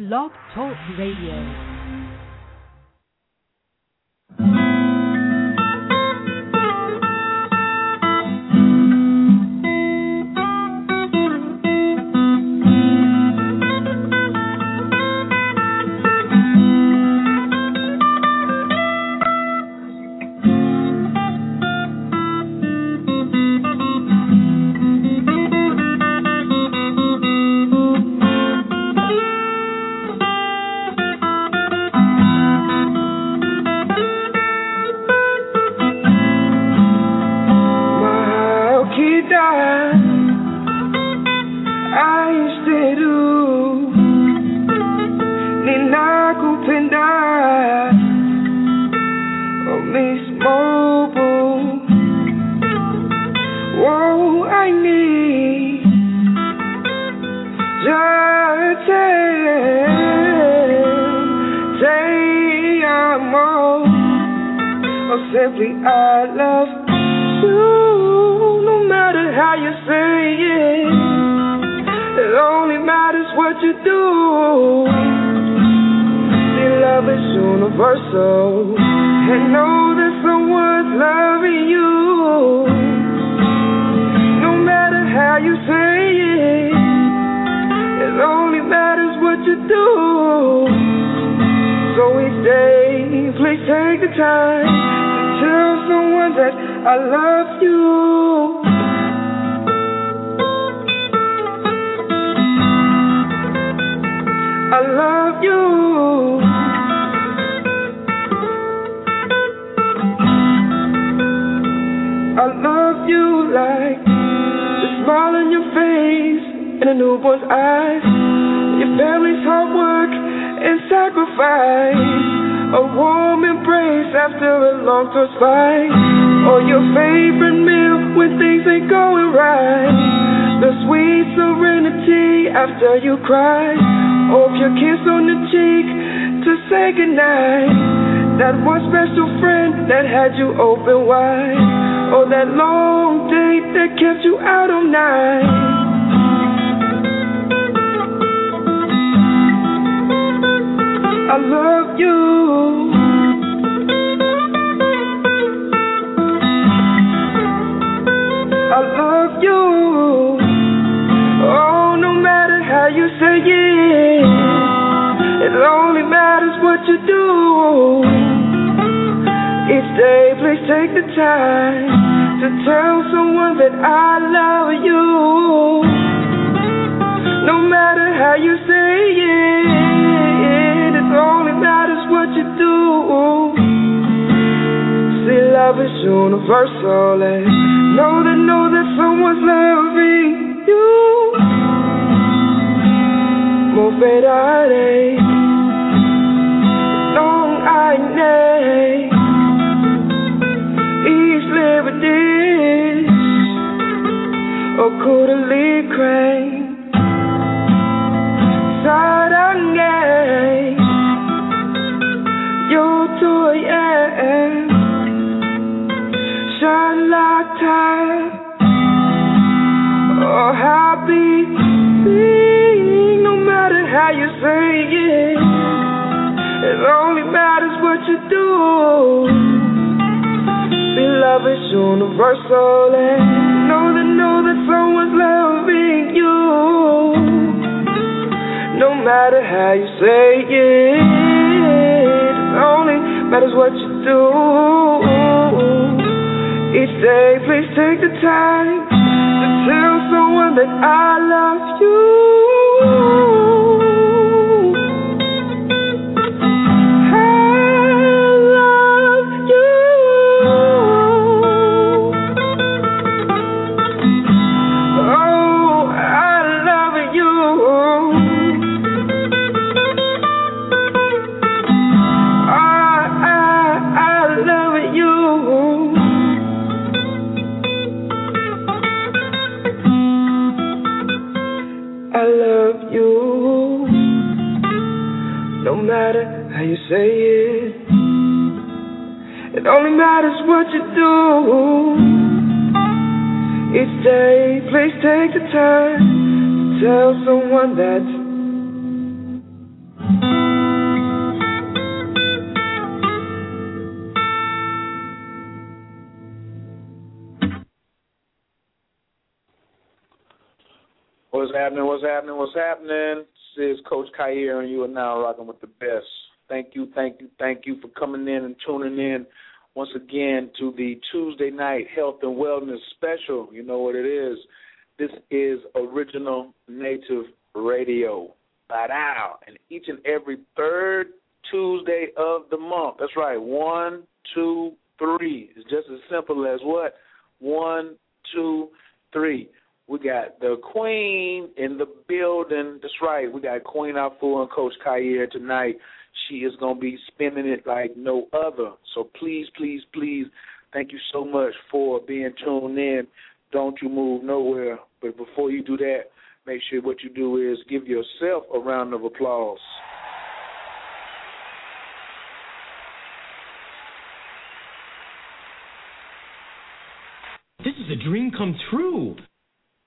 Blog Talk Radio. universal and know that know that someone's loving you. No matter how you say it only matters what you do. Each day please take the time to tell someone that I love you. matters what you do. Each day, please take the time to tell someone that. What's happening? What's happening? What's happening? This is Coach Khayr, and you are now rocking with the best. Thank you, thank you, thank you for coming in and tuning in once again to the Tuesday night health and wellness special. You know what it is. This is original native radio. By now, and each and every third Tuesday of the month. That's right. One, two, three. It's just as simple as what? One, two, three. We got the Queen in the building. That's right. We got Queen Afua and Coach Khayr tonight. She is going to be spinning it like no other. So please, please, please, thank you so much for being tuned in. Don't you move nowhere. But before you do that, make sure what you do is give yourself a round of applause. This is a dream come true.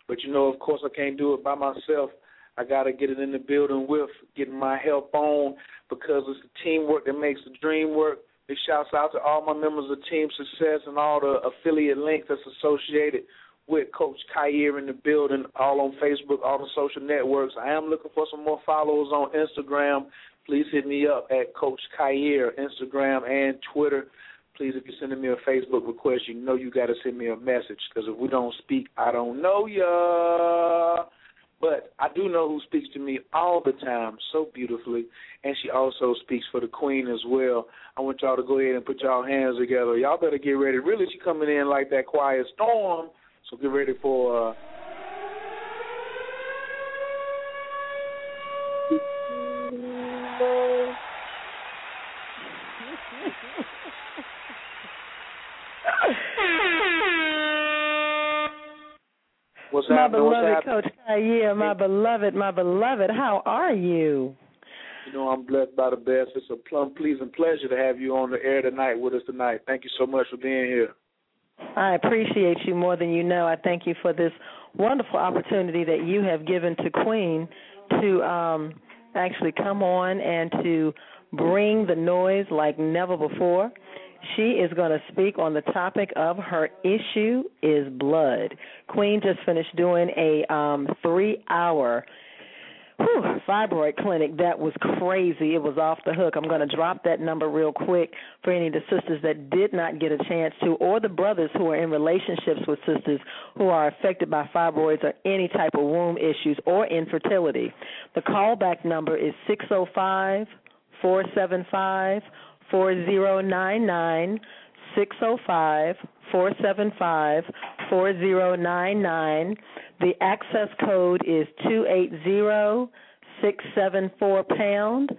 But you know, of course, I can't do it by myself. I got to get it in the building with getting my help on because it's the teamwork that makes the dream work. Big shouts out to all my members of Team Success and all the affiliate links that's associated with Coach Khayr in the building, all on Facebook, all the social networks. I am looking for some more followers on Instagram. Please hit me up at Coach Khayr, Instagram and Twitter. Please, if you're sending me a Facebook request, you know you got to send me a message because if we don't speak, I don't know ya. But I do know who speaks to me all the time so beautifully, and she also speaks for the queen as well. I want y'all to go ahead and put y'all hands together. Y'all better get ready. Really, she coming in like that quiet storm, so get ready for. Uh, What's happening? What's beloved happening? Coach Khayr, my beloved, my beloved, how are you? You know, I'm blessed by the best. It's a plum pleasing pleasure to have you on the air tonight with us tonight. Thank you so much for being here. I appreciate you more than you know. I thank you for this wonderful opportunity that you have given to Queen to um, actually come on and to bring the noise like never before. She is going to speak on the topic of her issue is blood. Queen just finished doing a um, three hour whew, fibroid clinic that was crazy. It was off the hook. I'm going to drop that number real quick for any of the sisters that did not get a chance to, or the brothers who are in relationships with sisters who are affected by fibroids or any type of womb issues or infertility. The callback number is 605 475 4099. 605 475 4099. The access code is two eight zero six seven four pound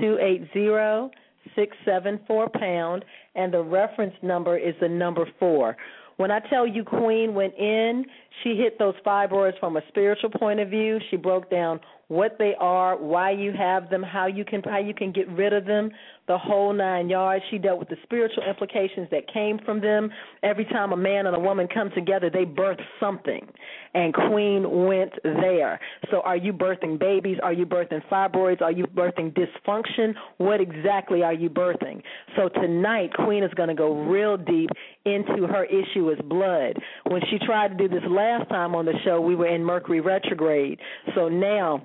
two eight zero six seven four pound, And the reference number is the number four. When I tell you Queen went in, she hit those fibroids from a spiritual point of view. She broke down what they are, why you have them, how you can how you can get rid of them, the whole nine yards. She dealt with the spiritual implications that came from them. Every time a man and a woman come together, they birth something. And Queen went there. So are you birthing babies? Are you birthing fibroids? Are you birthing dysfunction? What exactly are you birthing? So tonight Queen is going to go real deep into her issue is blood. When she tried to do this last time on the show, we were in Mercury retrograde. So now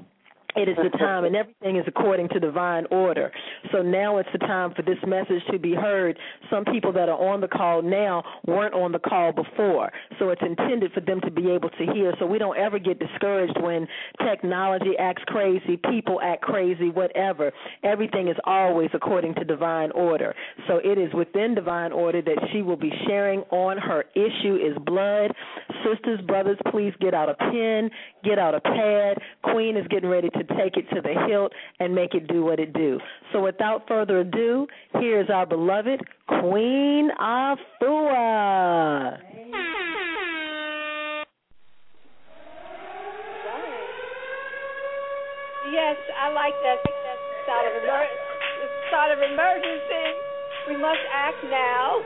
it is the time, and everything is according to divine order. So now it's the time for this message to be heard. Some people that are on the call now weren't on the call before, so it's intended for them to be able to hear. So we don't ever get discouraged when technology acts crazy, people act crazy, whatever. Everything is always according to divine order. So it is within divine order that she will be sharing on her issue is blood. Sisters, brothers, please get out a pen, get out a pad. Queen is getting ready to take it to the hilt and make it do what it do. So without further ado, here's our beloved Queen Afua. Yes, I like that. Sort of emer- sort of emergency. We must act now.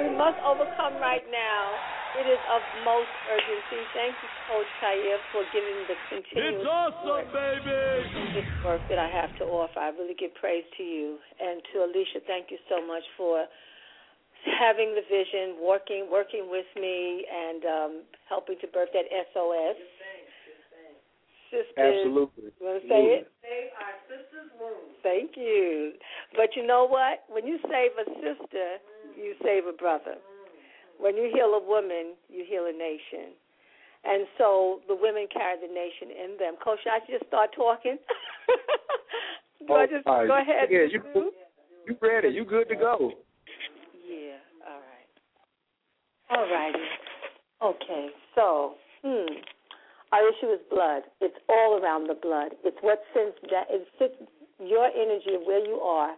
We must overcome right now. It is of most urgency. Thank you, Coach Khayr, for giving the continuous It's awesome, baby. this work that I have to offer. I really give praise to you. And to Alisha, thank you so much for having the vision, working working with me, and um, helping to birth that SOS. sisters. Absolutely. You want to say it? Save our sister's wombs. Thank you. But you know what? When you save a sister, you save a brother. When you heal a woman, you heal a nation. And so the women carry the nation in them. Coach, I just start talking. Do I just Oh, go ahead? Yeah, you you ready? You good to go? Yeah. All right. All righty. Okay. So, hmm. Our issue is blood. It's all around the blood. It's what sends that it fits your energy of where you are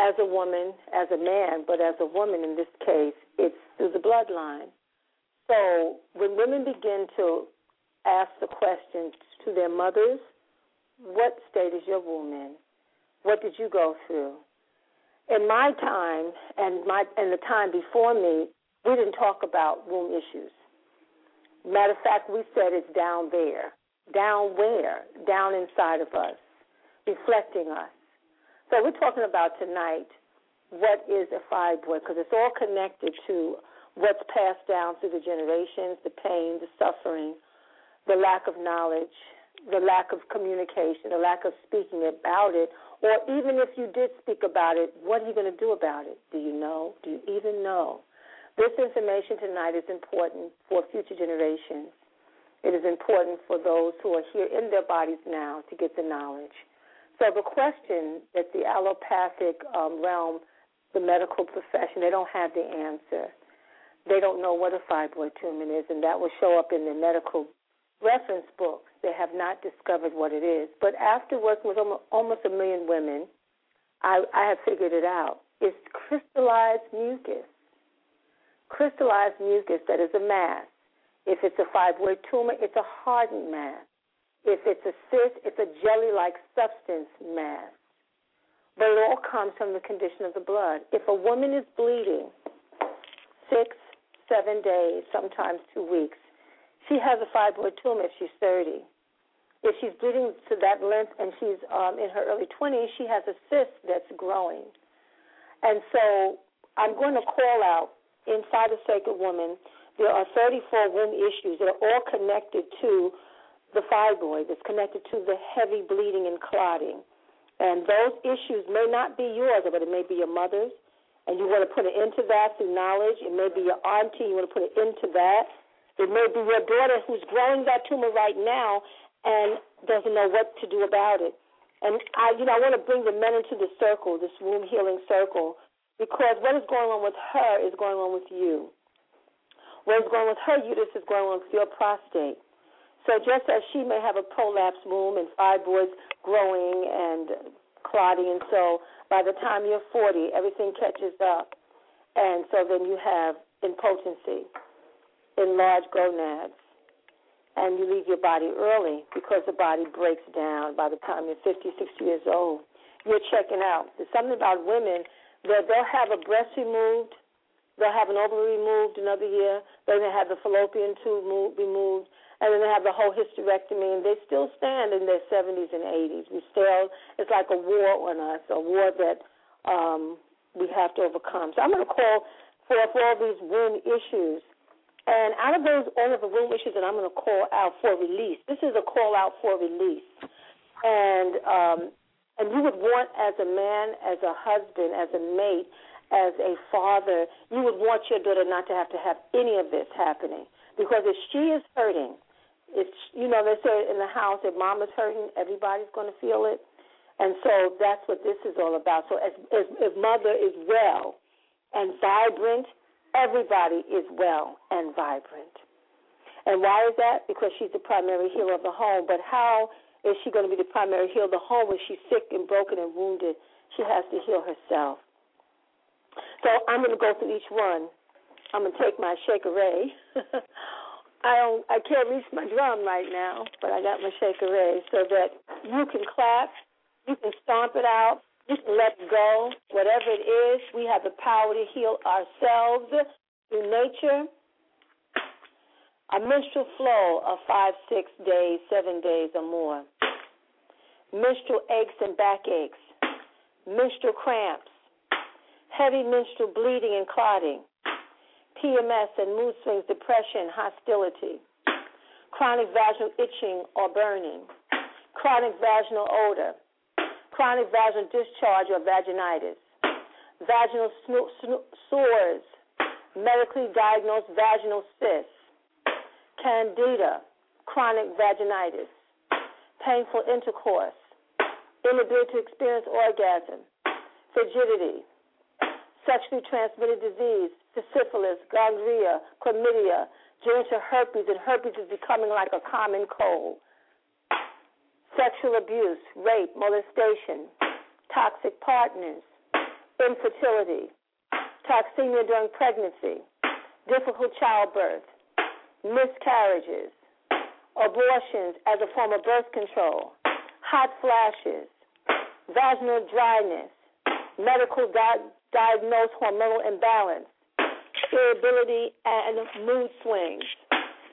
as a woman, as a man, but as a woman in this case, it's through the bloodline. So when women begin to ask the question to their mothers, what state is your womb in? What did you go through? In my time and my and the time before me, we didn't talk about womb issues. Matter of fact, we said it's down there. Down where? Down inside of us, reflecting us. So we're talking about tonight what is a fibroid because it's all connected to what's passed down through the generations, the pain, the suffering, the lack of knowledge, the lack of communication, the lack of speaking about it, or even if you did speak about it, what are you going to do about it? Do you know? Do you even know? This information tonight is important for future generations. It is important for those who are here in their bodies now to get the knowledge. So the question that the allopathic um, realm, the medical profession, they don't have the answer. They don't know what a fibroid tumor is, and that will show up in the medical reference books. They have not discovered what it is. But after working with almost a million women, I, I have figured it out. It's crystallized mucus. Crystallized mucus that is a mass. If it's a fibroid tumor, it's a hardened mass. If it's a cyst, it's a jelly like substance mass. But it all comes from the condition of the blood. If a woman is bleeding six, seven days, sometimes two weeks, she has a fibroid tumor if she's 30. If she's bleeding to that length and she's um, in her early 20s, she has a cyst that's growing. And so I'm going to call out inside a sacred woman, there are 34 womb issues that are all connected to the fibroid, that's connected to the heavy bleeding and clotting. And those issues may not be yours, but it may be your mother's, and you want to put it into that through knowledge. It may be your auntie, you want to put it into that. It may be your daughter who's growing that tumor right now and doesn't know what to do about it. And I, you know, I want to bring the men into the circle, this womb healing circle, because what is going on with her is going on with you. What is going on with her uterus is going on with your prostate. So just as she may have a prolapsed womb and fibroids growing and clotting, and so by the time you're 40, everything catches up, and so then you have impotency, enlarged gonads, and you leave your body early because the body breaks down by the time you're 50, 60 years old. You're checking out. There's something about women that they'll have a breast removed, they'll have an ovary removed another year, then they have the fallopian tube removed, and then they have the whole hysterectomy, and they still stand in their 70s and 80s. We still, it's like a war on us, a war that um, we have to overcome. So I'm going to call for, for all these womb issues. And out of those, all of the womb issues that I'm going to call out for release, this is a call out for release. And um, and you would want, as a man, as a husband, as a mate, as a father, you would want your daughter not to have to have any of this happening. Because if she is hurting, it's you know they say in the house if mom is hurting, everybody's going to feel it, and so that's what this is all about. So as, as if mother is well and vibrant, everybody is well and vibrant. And why is that? Because she's the primary healer of the home. But how is she going to be the primary healer of the home when she's sick and broken and wounded? She has to heal herself. So I'm going to go through each one. I'm going to take my Shekere. I don't, I can't reach my drum right now, but I got my Shekere so that you can clap, you can stomp it out, you can let go, whatever it is. We have the power to heal ourselves through nature. A menstrual flow of five, six days, seven days or more. Menstrual aches and backaches. Menstrual cramps. Heavy menstrual bleeding and clotting. PMS and mood swings, depression, hostility. chronic vaginal itching or burning, chronic vaginal odor, chronic vaginal discharge or vaginitis, vaginal sno- sno- sores, medically diagnosed vaginal cysts, candida, chronic vaginitis, painful intercourse, inability to experience orgasm, frigidity, sexually transmitted disease, syphilis, gonorrhea, chlamydia, genital herpes, and herpes is becoming like a common cold. Sexual abuse, rape, molestation, toxic partners, infertility, toxemia during pregnancy, difficult childbirth, miscarriages, abortions as a form of birth control, hot flashes, vaginal dryness, medical di- diagnosed hormonal imbalance, irritability and mood swings,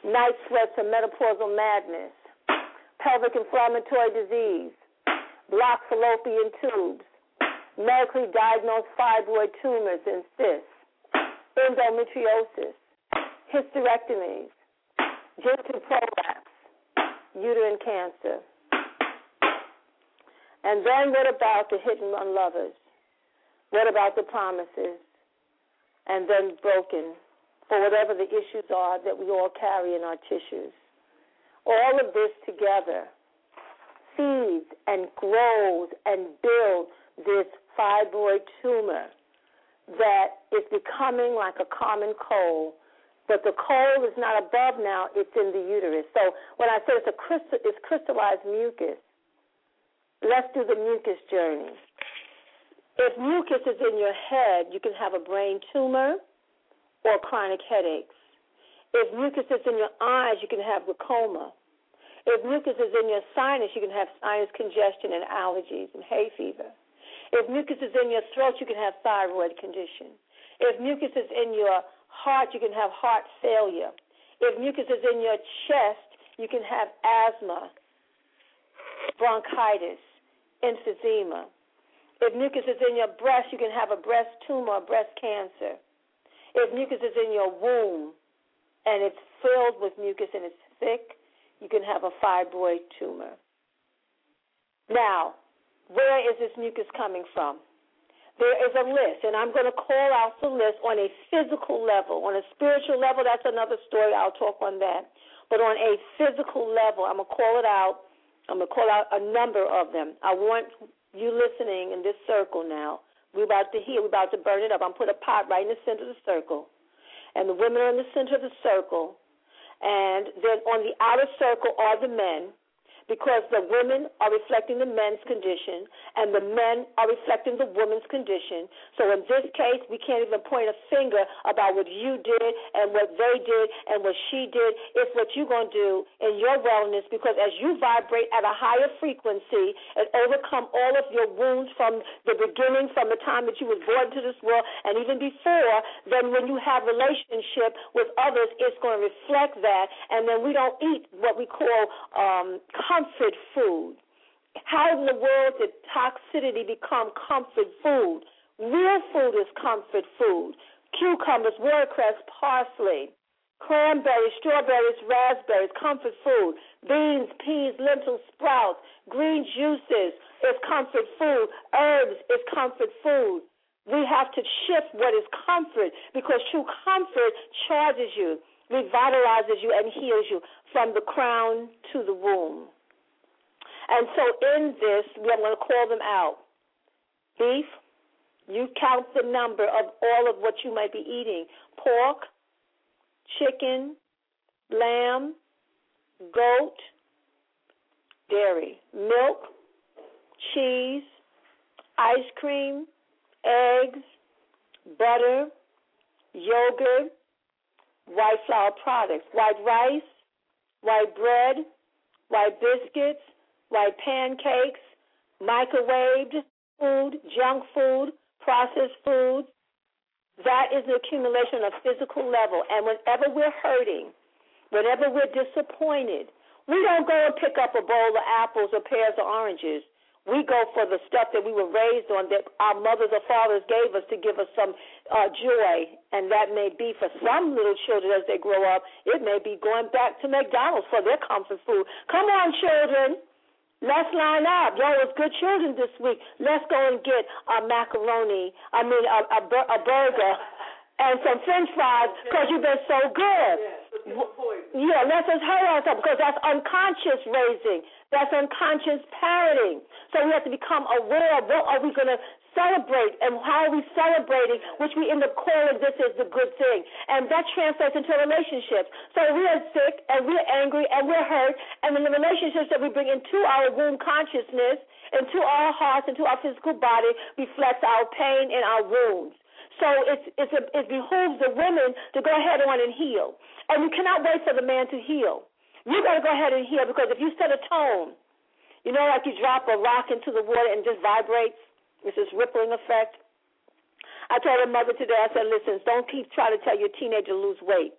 night sweats and menopausal madness, pelvic inflammatory disease, blocked fallopian tubes, medically diagnosed fibroid tumors and cysts, endometriosis, hysterectomies, genital prolapse, uterine cancer. And then what about the hit and run lovers? What about the promises? And then broken for whatever the issues are that we all carry in our tissues. All of this together feeds and grows and builds this fibroid tumor that is becoming like a common cold. But the cold is not above now, it's in the uterus. So when I say it's a crystal it's crystallized mucus, let's do the mucus journey. If mucus is in your head, you can have a brain tumor or chronic headaches. If mucus is in your eyes, you can have glaucoma. If mucus is in your sinus, you can have sinus congestion and allergies and hay fever. If mucus is in your throat, you can have thyroid condition. If mucus is in your heart, you can have heart failure. If mucus is in your chest, you can have asthma, bronchitis, emphysema. If mucus is in your breast, you can have a breast tumor or breast cancer. If mucus is in your womb and it's filled with mucus and it's thick, you can have a fibroid tumor. Now, where is this mucus coming from? There is a list, and I'm going to call out the list on a physical level. On a spiritual level, that's another story. I'll talk on that. But on a physical level, I'm going to call it out. I'm going to call out a number of them. I want you listening in this circle now. We're about to hear, we're about to burn it up. I'm put a pot right in the center of the circle. And the women are in the center of the circle. And then on the outer circle are the men because the women are reflecting the men's condition and the men are reflecting the woman's condition. So in this case, we can't even point a finger about what you did and what they did and what she did. It's what you're going to do in your wellness because as you vibrate at a higher frequency and overcome all of your wounds from the beginning, from the time that you was born to this world and even before, then when you have relationship with others, it's going to reflect that. And then we don't eat what we call um, comfort food. How in the world did toxicity become comfort food? Real food is comfort food. Cucumbers, watercress, parsley, cranberries, strawberries, raspberries, comfort food. Beans, peas, lentils, sprouts, green juices is comfort food. Herbs is comfort food. We have to shift what is comfort because true comfort charges you, revitalizes you, and heals you from the crown to the womb. And so in this, I'm going to call them out. Beef, you count the number of all of what you might be eating. Pork, chicken, lamb, goat, dairy, milk, cheese, ice cream, eggs, butter, yogurt, white flour products, white rice, white bread, white biscuits, white pancakes, microwaved food, junk food, processed foods. That is the accumulation of physical level. And whenever we're hurting, whenever we're disappointed, we don't go and pick up a bowl of apples or pears or oranges. We go for the stuff that we were raised on, that our mothers or fathers gave us to give us some uh, joy, and that may be for some little children as they grow up. It may be going back to McDonald's for their comfort food. Come on, children. Let's line up. Y'all was good children this week. Let's go and get a macaroni. I mean, a, a, a burger and some French fries because you've been so good. Yeah, let's just hurry ourselves because that's unconscious raising. That's unconscious parenting. So we have to become aware of what are we going to celebrate and how are we celebrating, which we end up calling this is the good thing. And that translates into relationships. So we are sick and we're angry and we're hurt, and then the relationships that we bring into our womb consciousness, into our hearts, into our physical body reflects our pain and our wounds. So it's, it's a, it behooves the women to go ahead on and heal. And you cannot wait for the man to heal. You got to go ahead and heal because if you set a tone, you know, like you drop a rock into the water and just vibrates, it's this rippling effect. I told her mother today, I said, listen, don't keep trying to tell your teenager to lose weight.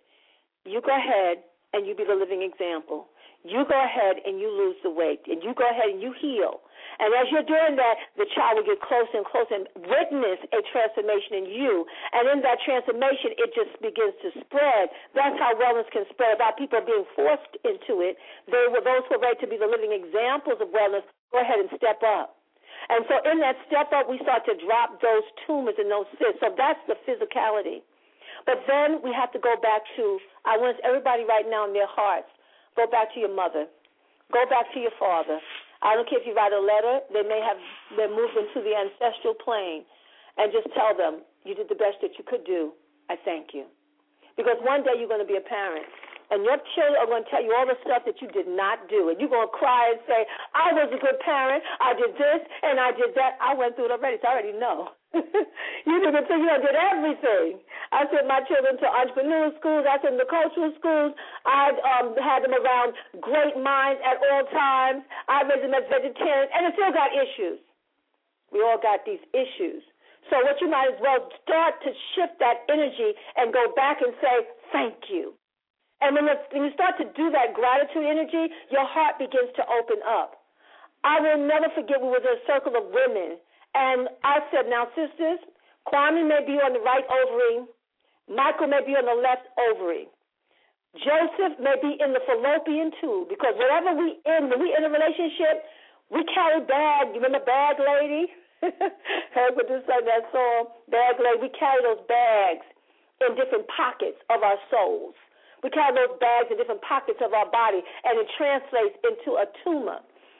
You go ahead and you be the living example. You go ahead and you lose the weight, and you go ahead and you heal. And as you're doing that, the child will get closer and closer and witness a transformation in you. And in that transformation, it just begins to spread. That's how wellness can spread. About people being forced into it, they were those who are ready to be the living examples of wellness. Go ahead and step up. And so in that step up, we start to drop those tumors and those cysts. So that's the physicality. But then we have to go back to, I want everybody right now in their hearts, go back to your mother. Go back to your father. I don't care if you write a letter, they may have been moved into the ancestral plane and just tell them, you did the best that you could do. I thank you. Because one day you're going to be a parent. And your children are going to tell you all the stuff that you did not do. And you're going to cry and say, I was a good parent. I did this and I did that. I went through it already, so I already know. you did thing, you did everything. I sent my children to entrepreneur schools. I sent them to cultural schools. I um, had them around great minds at all times. I raised them as vegetarians, and they still got issues. We all got these issues. So what you might as well start to shift that energy and go back and say, thank you. And when, when you start to do that gratitude energy, your heart begins to open up. I will never forget we were in a circle of women, and I said, now, sisters, Kwame may be on the right ovary, Michael may be on the left ovary. Joseph may be in the fallopian tube because whatever we in, when we in a relationship, we carry bag. You remember bag lady? Heard what this song that song, bag lady. We carry those bags in different pockets of our souls. We carry those bags in different pockets of our body, and it translates into a tumor.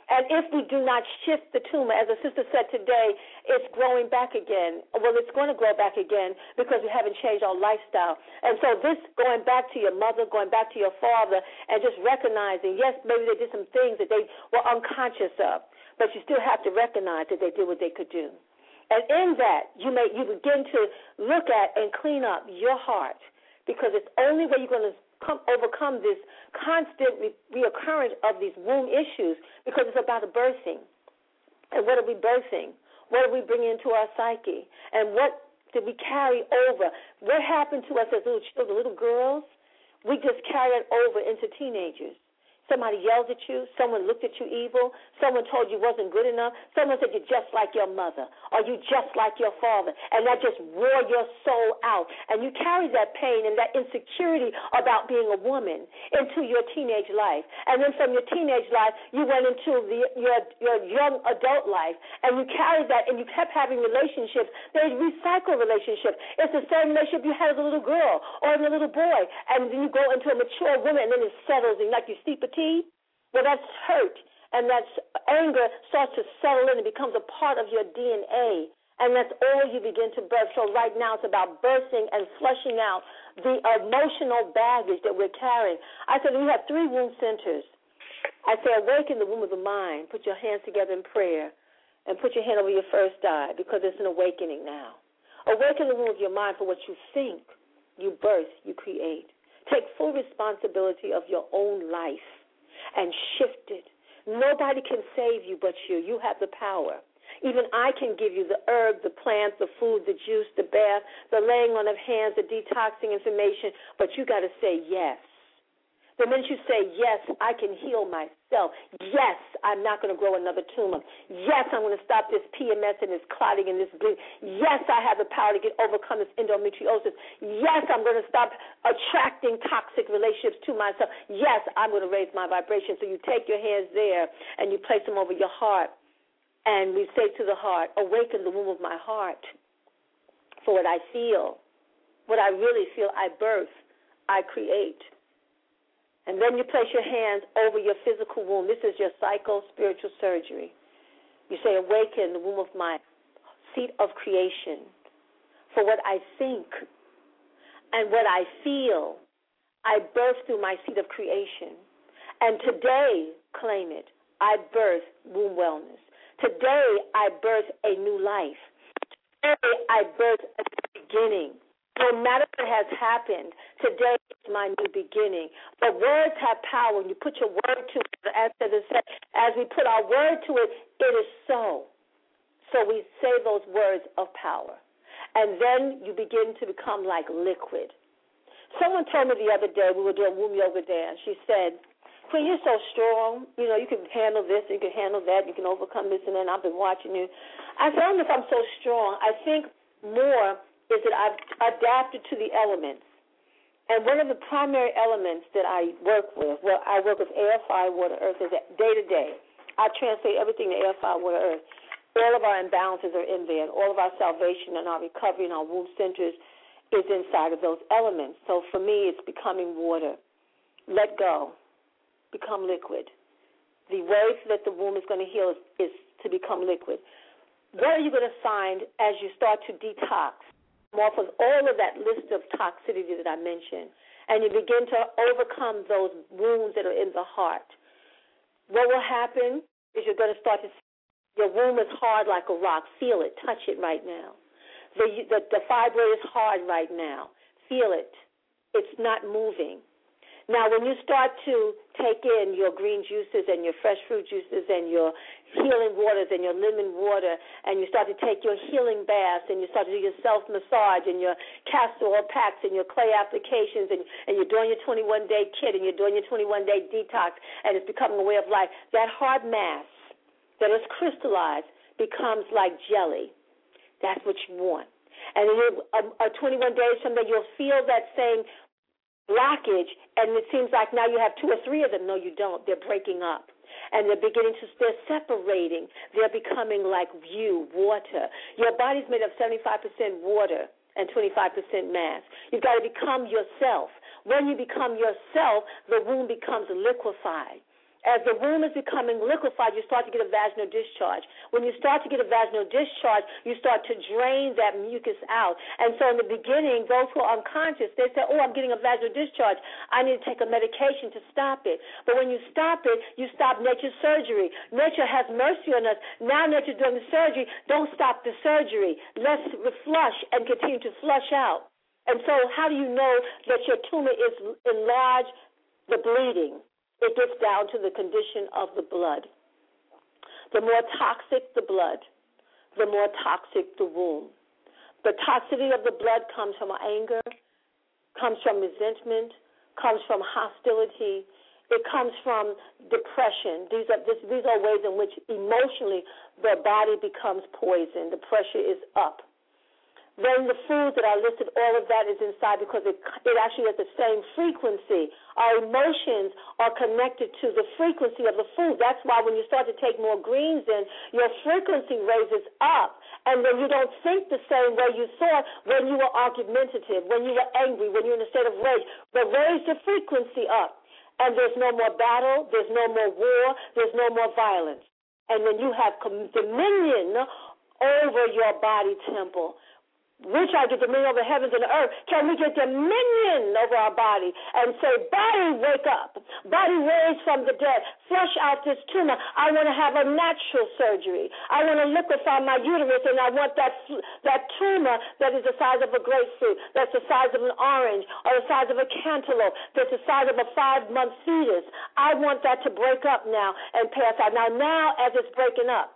And if we do not shift the tumor, as the sister said today, it's growing back again. Well, it's going to grow back again because we haven't changed our lifestyle. And so, this going back to your mother, going back to your father, and just recognizing, yes, maybe they did some things that they were unconscious of, but you still have to recognize that they did what they could do. And in that, you may you begin to look at and clean up your heart because it's only way you're going to come, overcome this constant re- reoccurrence of these womb issues because it's about the birthing. And what are we birthing? What are we bringing into our psyche? And what did we carry over? What happened to us as little children, little girls? We just carry it over into teenagers. Somebody yelled at you. Someone looked at you evil. Someone told you wasn't good enough. Someone said you're just like your mother or you just like your father. And that just wore your soul out. And you carry that pain and that insecurity about being a woman into your teenage life. And then from your teenage life, you went into the, your, your young adult life. And you carried that and you kept having relationships. They recycle relationships. It's the same relationship you had as a little girl or as a little boy. And then you go into a mature woman and then it settles and like you steep a well, that's hurt, and that's anger starts to settle in and becomes a part of your DNA. And that's all you begin to birth. So right now it's about bursting and flushing out the emotional baggage that we're carrying. I said we have three womb centers. I say awaken the womb of the mind. Put your hands together in prayer and put your hand over your first eye because it's an awakening now. Awaken the womb of your mind for what you think, you birth, you create. Take full responsibility of your own life and shifted. Nobody can save you but you. You have the power. Even I can give you the herb, the plant, the food, the juice, the bath, the laying on of hands, the detoxing information, but you got to say yes. The minute you say, Yes, I can heal myself. Yes, I'm not going to grow another tumor. Yes, I'm going to stop this PMS and this clotting and this bleeding. Yes, I have the power to get overcome this endometriosis. Yes, I'm going to stop attracting toxic relationships to myself. Yes, I'm going to raise my vibration. So you take your hands there and you place them over your heart. And we say to the heart, Awaken the womb of my heart for what I feel. What I really feel, I birth, I create. And then you place your hands over your physical womb. This is your psycho spiritual surgery. You say, Awaken the womb of my seat of creation for what I think and what I feel. I birth through my seat of creation. And today, claim it. I birth womb wellness. Today, I birth a new life. Today, I birth a beginning. No matter what has happened, today is my new beginning. But words have power. When you put your word to it, as said, as we put our word to it, it is so. So we say those words of power. And then you begin to become like liquid. Someone told me the other day, we were doing womb yoga there, she said, Queen, you're so strong. You know, you can handle this, you can handle that, you can overcome this and then I've been watching you. I said, I don't know if I'm so strong. I think more is that I've adapted to the elements. And one of the primary elements that I work with, well, I work with air, fire, water, earth, is day to day. I translate everything to air, fire, water, earth. All of our imbalances are in there, and all of our salvation and our recovery and our womb centers is inside of those elements. So for me, it's becoming water. Let go, become liquid. The way that the womb is going to heal is, is to become liquid. What are you going to find as you start to detox? Off of all of that list of toxicity that I mentioned, and you begin to overcome those wounds that are in the heart, what will happen is you're going to start to see your womb is hard like a rock. Feel it, touch it right now. The the, the fibroid is hard right now. Feel it. It's not moving. Now, when you start to take in your green juices and your fresh fruit juices and your healing waters and your lemon water, and you start to take your healing baths and you start to do your self massage and your castor oil packs and your clay applications and, and you're doing your 21 day kit and you're doing your 21 day detox and it's becoming a way of life, that hard mass that is crystallized becomes like jelly. That's what you want. And then a, a um, uh, 21 days from there, you'll feel that same blockage, and it seems like now you have two or three of them. No, you don't. They're breaking up. And they're beginning to, they're separating. They're becoming like you, water. Your body's made of 75% water and 25% mass. You've got to become yourself. When you become yourself, the womb becomes liquefied. As the womb is becoming liquefied, you start to get a vaginal discharge. When you start to get a vaginal discharge, you start to drain that mucus out. And so in the beginning, those who are unconscious, they say, Oh, I'm getting a vaginal discharge. I need to take a medication to stop it. But when you stop it, you stop nature's surgery. Nature has mercy on us. Now nature's doing the surgery. Don't stop the surgery. Let's flush and continue to flush out. And so, how do you know that your tumor is enlarged? The bleeding it gets down to the condition of the blood. The more toxic the blood, the more toxic the womb. The toxicity of the blood comes from anger, comes from resentment, comes from hostility, it comes from depression. These are this, these are ways in which emotionally the body becomes poisoned. The pressure is up. Then the foods that are listed, all of that is inside because it, it actually has the same frequency. Our emotions are connected to the frequency of the food. That's why when you start to take more greens in, your frequency raises up. And then you don't think the same way you thought when you were argumentative, when you were angry, when you're in a state of rage. But raise the frequency up. And there's no more battle, there's no more war, there's no more violence. And then you have dominion over your body temple which I get dominion over heavens and earth, can we get dominion over our body and say, body, wake up. Body, raise from the dead. Flush out this tumor. I want to have a natural surgery. I want to liquefy my uterus, and I want that, that tumor that is the size of a grapefruit, that's the size of an orange, or the size of a cantaloupe, that's the size of a five-month fetus. I want that to break up now and pass out. Now, now as it's breaking up,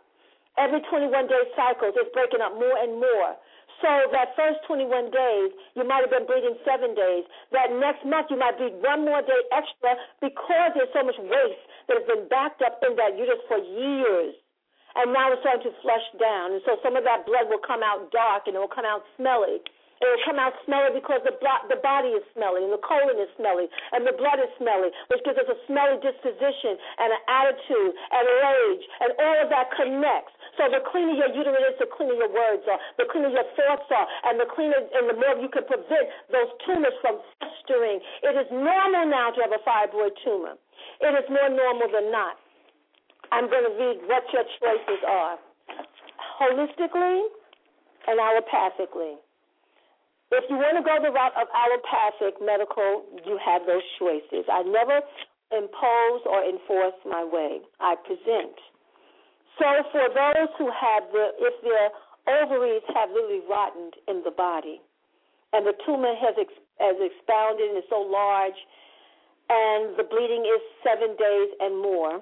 every 21-day cycle, it's breaking up more and more So that first 21 days, you might have been bleeding seven days. That next month, you might bleed one more day extra because there's so much waste that has been backed up in that uterus for years. And now it's starting to flush down. And so some of that blood will come out dark and it will come out smelly. It will come out smelly because the blo- the body is smelly and the colon is smelly and the blood is smelly, which gives us a smelly disposition and an attitude and rage, and all of that connects. So the cleaner your uterus is, the cleaner your words are, the cleaner your thoughts are, and the cleaner and the more you can prevent those tumors from festering. It is normal now to have a fibroid tumor. It is more normal than not. I'm going to read what your choices are holistically and allopathically. If you want to go the route of allopathic medical, you have those choices. I never impose or enforce my way. I present. So for those who have the, if their ovaries have literally rotten in the body, and the tumor has ex, has expounded and is so large, and the bleeding is seven days and more,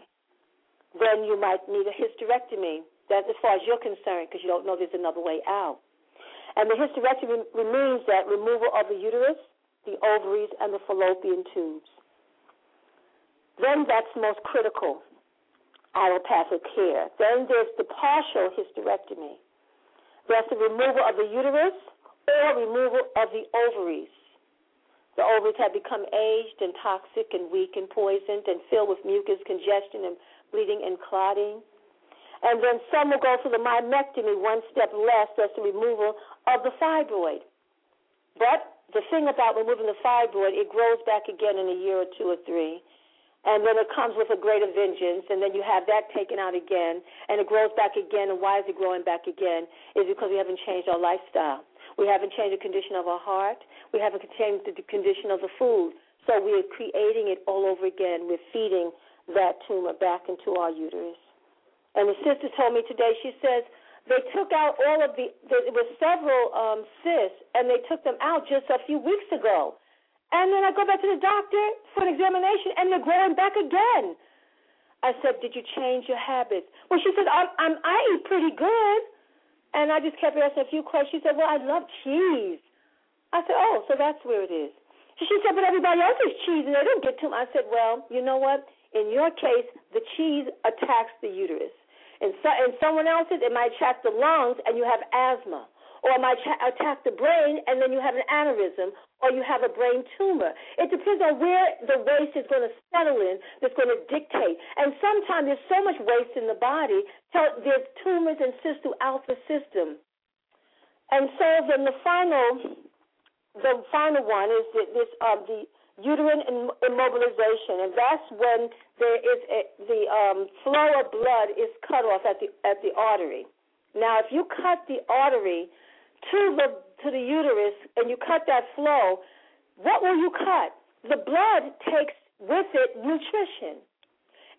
then you might need a hysterectomy. That's as far as you're concerned, because you don't know there's another way out. And the hysterectomy means that removal of the uterus, the ovaries, and the fallopian tubes. Then that's most critical allopathic care. Then there's the partial hysterectomy. That's the removal of the uterus or removal of the ovaries. The ovaries have become aged and toxic and weak and poisoned and filled with mucus, congestion, and bleeding and clotting. And then some will go for the myomectomy, one step less, that's the removal of the fibroid. But the thing about removing the fibroid, it grows back again in a year or two or three. And then it comes with a greater vengeance, and then you have that taken out again, and it grows back again. And why is it growing back again? Is because we haven't changed our lifestyle. We haven't changed the condition of our heart. We haven't changed the condition of the food. So we are creating it all over again. We're feeding that tumor back into our uterus. And the sister told me today, she says, they took out all of the, there was several um, cysts, and they took them out just a few weeks ago. And then I go back to the doctor for an examination, and they're growing back again. I said, "Did you change your habits?" Well, she said, "I'm, I'm I eat pretty good," and I just kept asking a few questions. She said, "Well, I love cheese." I said, "Oh, so that's where it is." She said, "But everybody else eats cheese, and they don't get to." Them. I said, "Well, you know what? In your case, the cheese attacks the uterus. In, so, in someone else's, it might attack the lungs and you have asthma. Or it might attack the brain and then you have an aneurysm or you have a brain tumor. It depends on where the waste is going to settle in that's going to dictate. And sometimes there's so much waste in the body, there's tumors and cysts throughout the system. And so then the final, the final one is this uh, the uterine embolization, and that's when there is a, the um, flow of blood is cut off at the at the artery. Now, if you cut the artery to the to the uterus and you cut that flow, what will you cut? The blood takes with it nutrition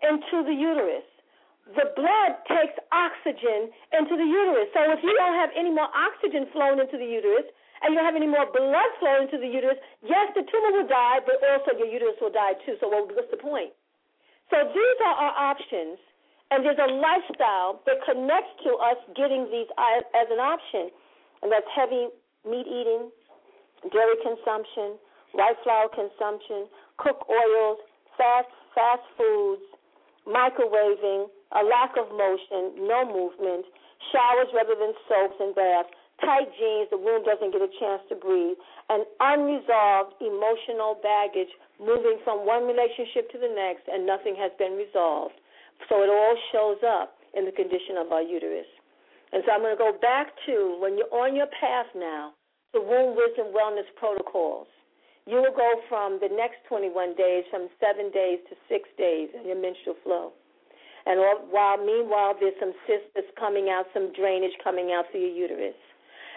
into the uterus. The blood takes oxygen into the uterus. So if you don't have any more oxygen flowing into the uterus, and you don't have any more blood flowing into the uterus, yes, the tumor will die, but also your uterus will die too. So what's the point? So these are our options, and there's a lifestyle that connects to us getting these as an option, and that's heavy meat eating, dairy consumption, white flour consumption, cooked oils, fast fast foods, microwaving, a lack of motion, no movement, showers rather than soaps and baths, tight jeans, the womb doesn't get a chance to breathe, and unresolved emotional baggage moving from one relationship to the next, and nothing has been resolved. So it all shows up in the condition of our uterus. And so I'm going to go back to when you're on your path now to womb wisdom wellness protocols. You will go from the next 21 days from seven days to six days in your menstrual flow. And while meanwhile there's some cysts coming out, some drainage coming out through your uterus.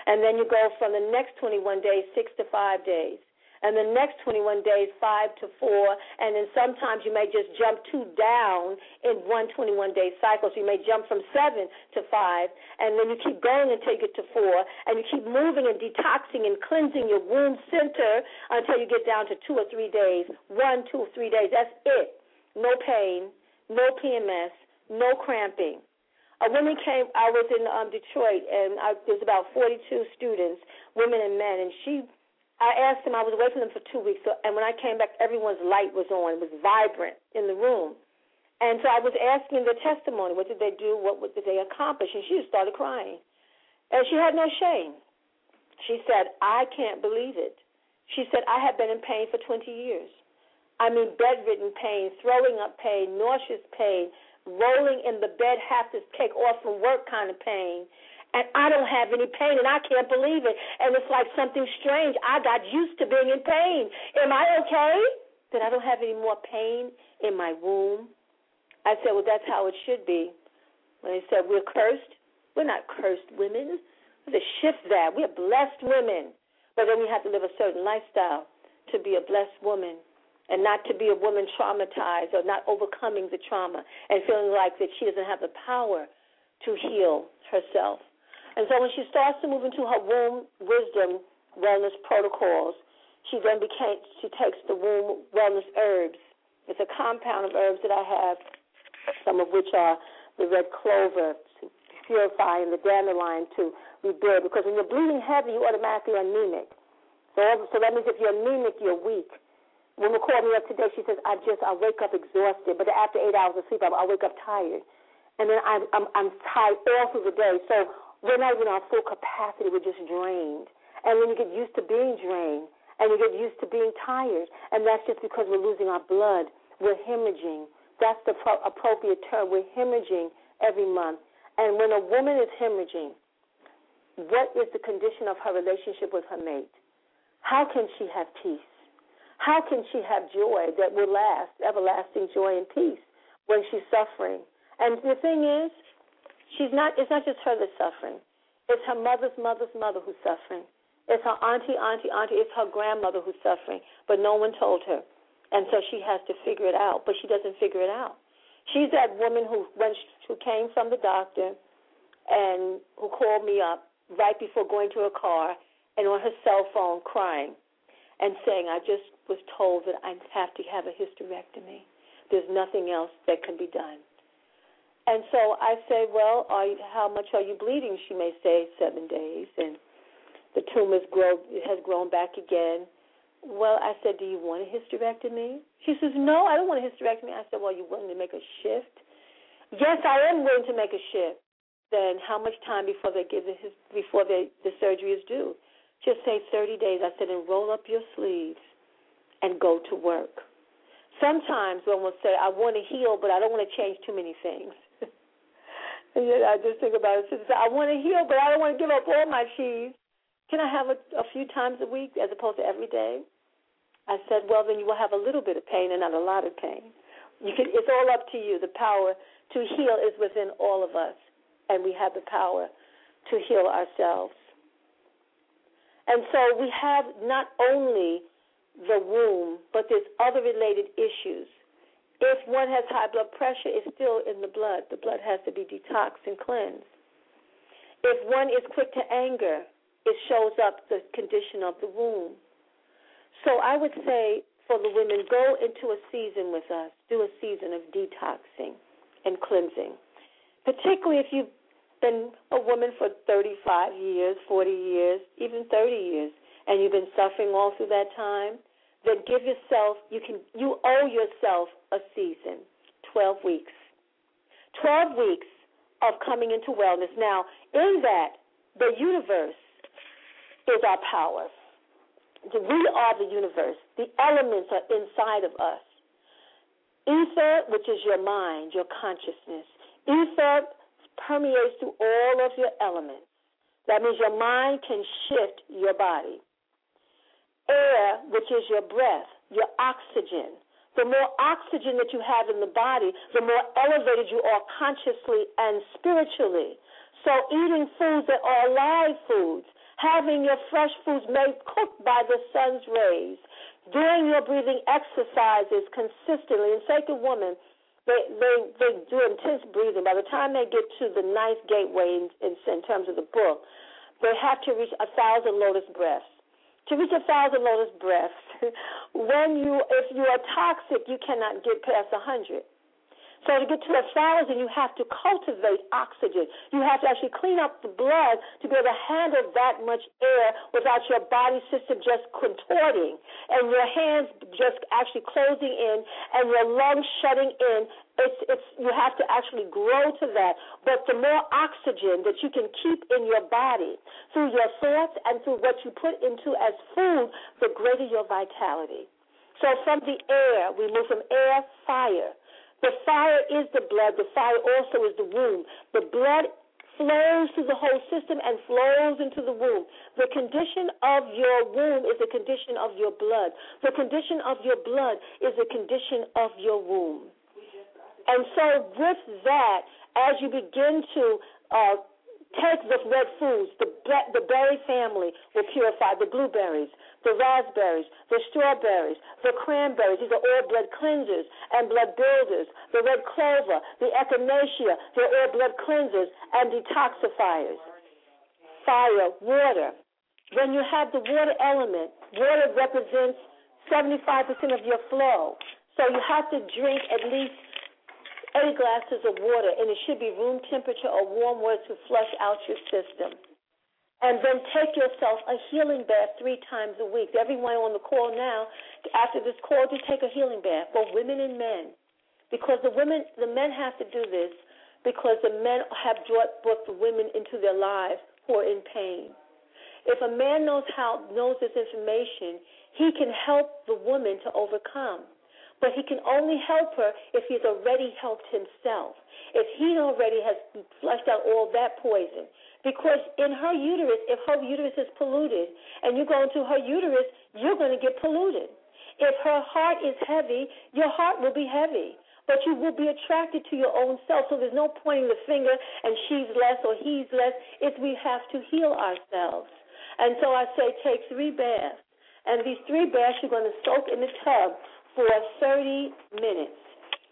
And then you go from the next 21 days, six to five days. And the next 21 days, five to four. And then sometimes you may just jump two down in one 21 day cycle. So you may jump from seven to five. And then you keep going until you get to four. And you keep moving and detoxing and cleansing your womb center until you get down to two or three days. One, two, three days. That's it. No pain, no PMS, no cramping. A woman came. I was in um, Detroit, and I, there's about 42 students, women and men, and she. I asked them. I was away from them for two weeks, so, and when I came back, everyone's light was on. It was vibrant in the room, and so I was asking their testimony. What did they do? What, what did they accomplish? And she just started crying, and she had no shame. She said, "I can't believe it." She said, "I have been in pain for 20 years. I mean, bedridden pain, throwing up pain, nauseous pain, rolling in the bed, have to take off from work kind of pain. And I don't have any pain, and I can't believe it. And it's like something strange. I got used to being in pain. Am I okay? That I don't have any more pain in my womb? I said, well, that's how it should be. When they said we're cursed, we're not cursed women. Have to shift that. We're blessed women. But then we have to live a certain lifestyle to be a blessed woman and not to be a woman traumatized or not overcoming the trauma and feeling like that she doesn't have the power to heal herself. And so when she starts to move into her womb wisdom wellness protocols, she then became she takes the womb wellness herbs. It's a compound of herbs that I have, some of which are the red clover to purify and the dandelion to rebuild. Because when you're bleeding heavy, you automatically are anemic. So, so that means if you're anemic, you're weak. Woman called me up today. She says, "I just I wake up exhausted, but after eight hours of sleep, I, I wake up tired, and then I'm, I'm I'm tired all through the day. So we're not even our full capacity. We're just drained, and then you get used to being drained, and you get used to being tired, and that's just because we're losing our blood. We're hemorrhaging. That's the pro- appropriate term. We're hemorrhaging every month, and when a woman is hemorrhaging, what is the condition of her relationship with her mate? How can she have peace? How can she have joy that will last, everlasting joy and peace, when she's suffering? And the thing is, she's not. It's not just her that's suffering. It's her mother's mother's mother who's suffering. It's her auntie, auntie, auntie. It's her grandmother who's suffering, but no one told her, and so she has to figure it out. But she doesn't figure it out. She's that woman who went, who came from the doctor, and who called me up right before going to her car, and on her cell phone crying, and saying, "I just was told that I have to have a hysterectomy. There's nothing else that can be done. And so I say, well, you, how much are you bleeding? She may say seven days, and the tumor's grow has grown back again. Well, I said, do you want a hysterectomy? She says, no, I don't want a hysterectomy. I said, well, you willing to make a shift? Yes, I am willing to make a shift. Then how much time before they give the before they, the surgery is due? Just say 30 days. I said, and roll up your sleeves and go to work. Sometimes one will say, I want to heal, but I don't want to change too many things. I just think about it. I want to heal, but I don't want to give up all my cheese. Can I have it a few times a week as opposed to every day? I said, well, then you will have a little bit of pain and not a lot of pain. You can, it's all up to you. The power to heal is within all of us, and we have the power to heal ourselves. And so we have not only the womb, but there's other related issues. If one has high blood pressure, it's still in the blood. The blood has to be detoxed and cleansed. If one is quick to anger, it shows up the condition of the womb. So I would say for the women, go into a season with us. Do a season of detoxing and cleansing. Particularly if you've been a woman for 35 years, 40 years, even 30 years, and you've been suffering all through that time, then give yourself you can you owe yourself a season, 12 weeks. 12 weeks of coming into wellness. Now, in that, the universe is our power. We are the universe. The elements are inside of us. Ether, which is your mind, your consciousness. Ether permeates through all of your elements. That means your mind can shift your body air, which is your breath, your oxygen. The more oxygen that you have in the body, the more elevated you are consciously and spiritually. So, eating foods that are alive foods, having your fresh foods made cooked by the sun's rays, doing your breathing exercises consistently. And sacred women, they, they, they do intense breathing. By the time they get to the ninth gateway in, in, in terms of the book, they have to reach a thousand lotus breaths to reach a thousand lotus breaths. when you, if you are toxic, you cannot get past a hundred. So to get to the flowers, and you have to cultivate oxygen. You have to actually clean up the blood to be able to handle that much air without your body system just contorting and your hands just actually closing in and your lungs shutting in. It's it's you have to actually grow to that. But the more oxygen that you can keep in your body through your thoughts and through what you put into as food, the greater your vitality. So from the air, we move from air, fire the fire is the blood. The fire also is the womb. The blood flows through the whole system and flows into the womb. The condition of your womb is the condition of your blood. The condition of your blood is the condition of your womb. And so, with that, as you begin to uh, take the red foods, the, the berry family will purify the blueberries, the raspberries, the strawberries, the cranberries. These are all blood cleansers and blood builders. The red clover, the echinacea, they're all blood cleansers and detoxifiers. Fire, water. When you have the water element, water represents 75% of your flow. So you have to drink at least eight glasses of water, and it should be room temperature or warm water to flush out your system. And then take yourself a healing bath three times a week. Everyone on the call now, after this call, to take a healing bath, both women and men. Because the women, the men have to do this because the men have brought, brought the women into their lives who are in pain. If a man knows how knows this information, he can help the woman to overcome. But he can only help her if he's already helped himself. If he already has flushed out all that poison, because in her uterus, if her uterus is polluted and you go into her uterus, you're going to get polluted. If her heart is heavy, your heart will be heavy. But you will be attracted to your own self. So there's no pointing the finger and she's less or he's less. It's we have to heal ourselves. And so I say take three baths. And these three baths you're going to soak in the tub for 30 minutes.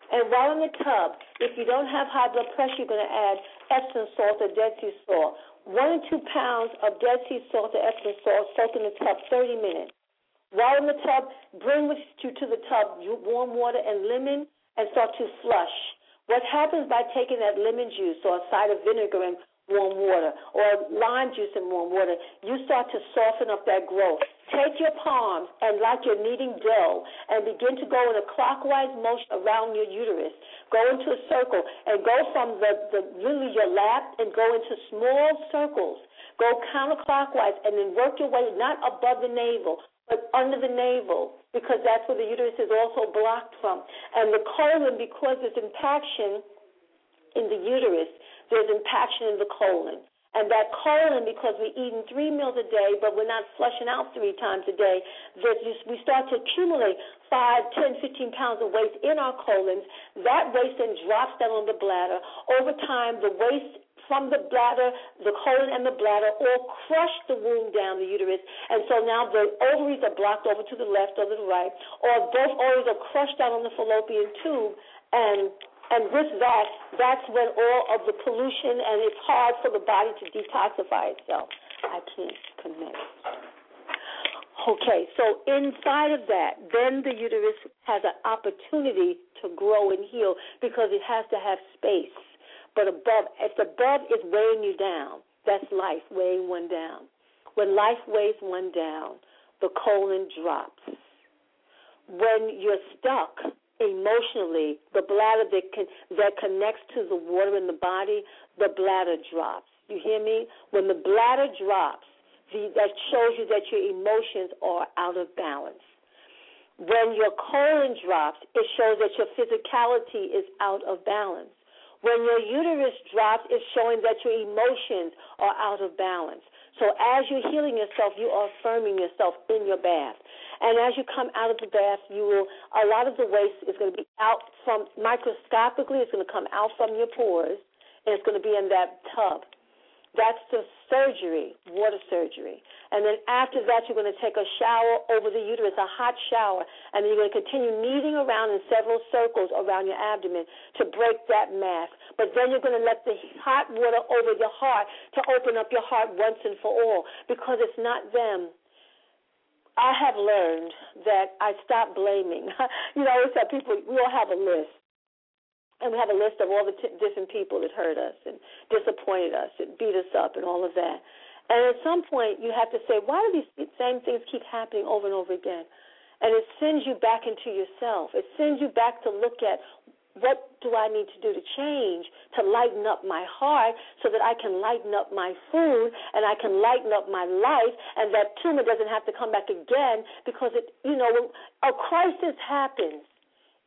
And while in the tub, if you don't have high blood pressure, you're going to add Epsom salt or Dead Sea salt. One and two pounds of Dead Sea salt or Epsom salt, soak in the tub 30 minutes. While in the tub, bring with you to the tub warm water and lemon and start to flush. What happens by taking that lemon juice or a side of vinegar and warm water or lime juice and warm water, you start to soften up that growth. Take your palms and like you're kneading dough and begin to go in a clockwise motion around your uterus. Go into a circle and go from the, the really your lap and go into small circles. Go counterclockwise and then work your way not above the navel, but under the navel because that's where the uterus is also blocked from. And the colon, because there's impaction in the uterus, there's impaction in the colon. And that colon, because we're eating three meals a day, but we're not flushing out three times a day, that we start to accumulate five, ten, fifteen pounds of waste in our colons. That waste then drops down on the bladder. Over time, the waste from the bladder, the colon, and the bladder all crush the womb down the uterus. And so now the ovaries are blocked over to the left or to the right, or both ovaries are crushed down on the fallopian tube, and and with that, that's when all of the pollution, and it's hard for the body to detoxify itself. I can't connect. Okay, so inside of that, then the uterus has an opportunity to grow and heal because it has to have space. But above, if above is weighing you down, that's life weighing one down. When life weighs one down, the colon drops. When you're stuck, emotionally, the bladder that can that connects to the water in the body, the bladder drops. You hear me? When the bladder drops, the, that shows you that your emotions are out of balance. When your colon drops, it shows that your physicality is out of balance. When your uterus drops, it's showing that your emotions are out of balance. So as you're healing yourself, you are affirming yourself in your bath. And as you come out of the bath, you will a lot of the waste is going to be out from microscopically. It's going to come out from your pores, and it's going to be in that tub. That's the surgery, water surgery. And then after that, you're going to take a shower over the uterus, a hot shower, and then you're going to continue kneading around in several circles around your abdomen to break that mass. But then you're going to let the hot water over your heart to open up your heart once and for all because it's not them. I have learned that I stopped blaming. you know, I always people we all have a list. And we have a list of all the t- different people that hurt us and disappointed us and beat us up and all of that. And at some point, you have to say, why do these same things keep happening over and over again? And it sends you back into yourself. It sends you back to look at what do I need to do to change to lighten up my heart so that I can lighten up my food and I can lighten up my life and that tumor doesn't have to come back again because it, you know, a crisis happens.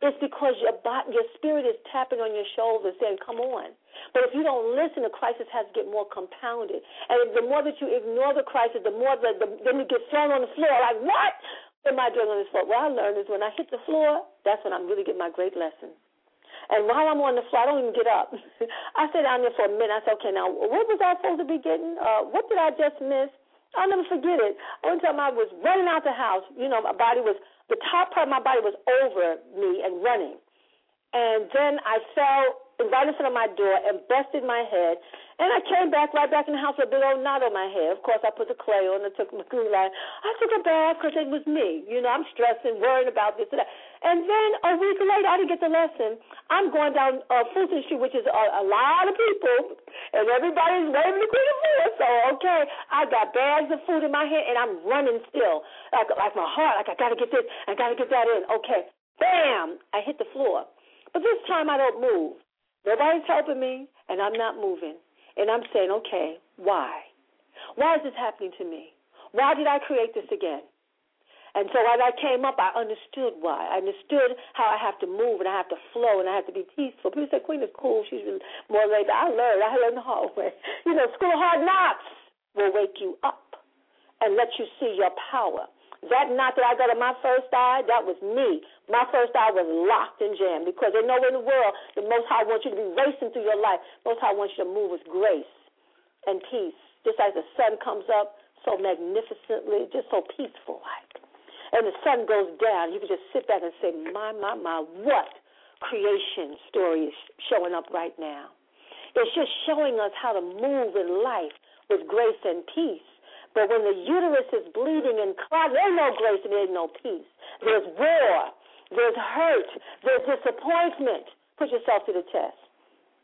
It's because your body, your spirit is tapping on your shoulder saying, "Come on." But if you don't listen, the crisis has to get more compounded. And the more that you ignore the crisis, the more that the then you get thrown on the floor. Like, what am I doing on this floor? What I learned is when I hit the floor, that's when I'm really getting my great lesson. And while I'm on the floor, I don't even get up. I sit down there for a minute. I say, okay, now what was I supposed to be getting? Uh, what did I just miss? I'll never forget it. One time I was running out the house. You know, my body was the top part of my body was over me and running. And then I fell right in front of my door and busted my head. And I came back right back in the house with a big old knot on my head. Of course, I put the clay on and took my glue line. I took a bath because it was me. You know, I'm stressing, worrying about this and that. And then a week later, I didn't get the lesson. I'm going down uh, Fulton Street, which is a, a lot of people, and everybody's waving the of Food. So, okay, I got bags of food in my hand, and I'm running still. Like, like my heart, like I got to get this, I got to get that in. Okay, bam, I hit the floor. But this time I don't move. Nobody's helping me, and I'm not moving. And I'm saying, okay, why? Why is this happening to me? Why did I create this again? And so as I came up, I understood why. I understood how I have to move and I have to flow and I have to be peaceful. People say Queen is cool. She's more laid I learned. I learned the hard way. You know, school of hard knocks will wake you up and let you see your power. That knot that I got in my first eye, that was me. My first eye was locked and jammed because they know in the world the Most High wants you to be racing through your life. Most High wants you to move with grace and peace, just as the sun comes up so magnificently, just so peaceful like. And the sun goes down. You can just sit back and say, my, my, my, what creation story is showing up right now? It's just showing us how to move in life with grace and peace but when the uterus is bleeding and clogged, there's no grace and there's no peace. There's war. There's hurt. There's disappointment. Put yourself to the test.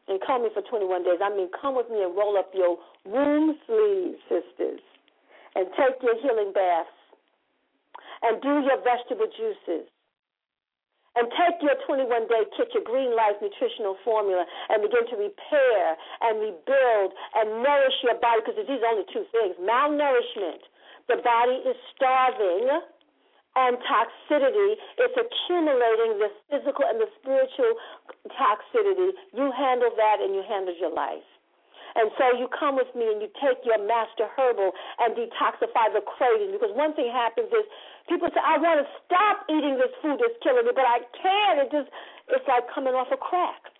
And call me for 21 days. I mean, come with me and roll up your womb sleeves, sisters, and take your healing baths, and do your vegetable juices, and take your 21 day kit, your Green Life nutritional formula, and begin to repair and rebuild and nourish your body because these are only two things malnourishment. The body is starving, and toxicity is accumulating the physical and the spiritual toxicity. You handle that and you handle your life. And so you come with me and you take your master herbal and detoxify the cravings. Because one thing happens is People say, I want to stop eating this food that's killing me, but I can't. It just, it's like coming off a crack.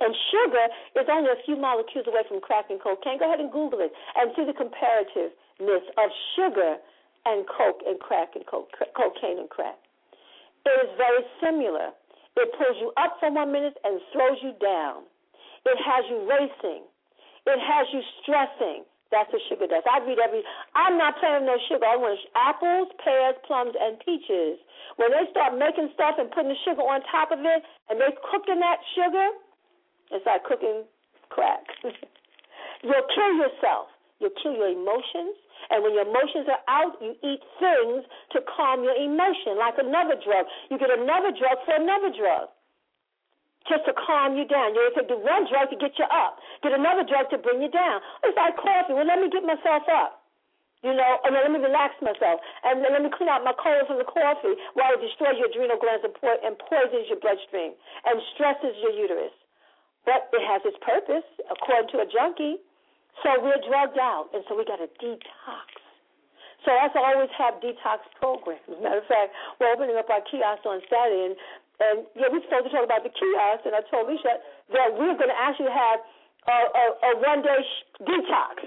And sugar is only a few molecules away from crack and cocaine. Go ahead and Google it and see the comparativeness of sugar and coke and crack and coke, cocaine and crack. It is very similar. It pulls you up for one minute and throws you down. It has you racing. It has you stressing. That's what sugar does. I read every. I'm not playing no sugar. I want apples, pears, plums, and peaches. When they start making stuff and putting the sugar on top of it, and they cooking that sugar, it's like cooking crack. You'll kill yourself. You'll kill your emotions. And when your emotions are out, you eat things to calm your emotion, like another drug. You get another drug for another drug just to calm you down. You take the one drug to get you up, get another drug to bring you down. It's like coffee. Well, let me get myself up. You know, and then let me relax myself, and then let me clean out my colon from the coffee while it destroys your adrenal glands and, po- and poisons your bloodstream and stresses your uterus. But it has its purpose, according to a junkie. So we're drugged out, and so we got to detox. So I always have detox programs. Matter of fact, we're opening up our kiosk on Saturday, and and yeah, we're supposed to talk about the kiosk, and I told Alisha that we're going to actually have a, a, a one day sh- detox.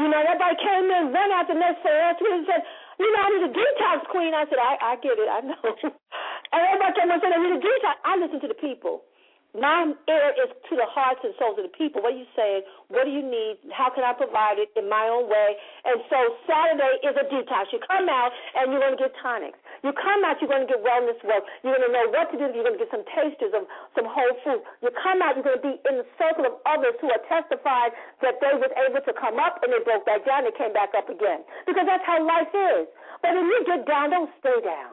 You know, everybody came in one after the next us. We said, you know, I need a detox queen. I said, I, I get it, I know. and everybody came and said, I need a detox. I listen to the people. My ear is to the hearts and souls of the people. What are you saying? What do you need? How can I provide it in my own way? And so Saturday is a detox. You come out and you're going to get tonics. You come out, you're going to get wellness work. You're going to know what to do. You're going to get some tasters of some whole food. You come out, you're going to be in the circle of others who are testified that they was able to come up and they broke back down, and came back up again. Because that's how life is. But when you get down, don't stay down.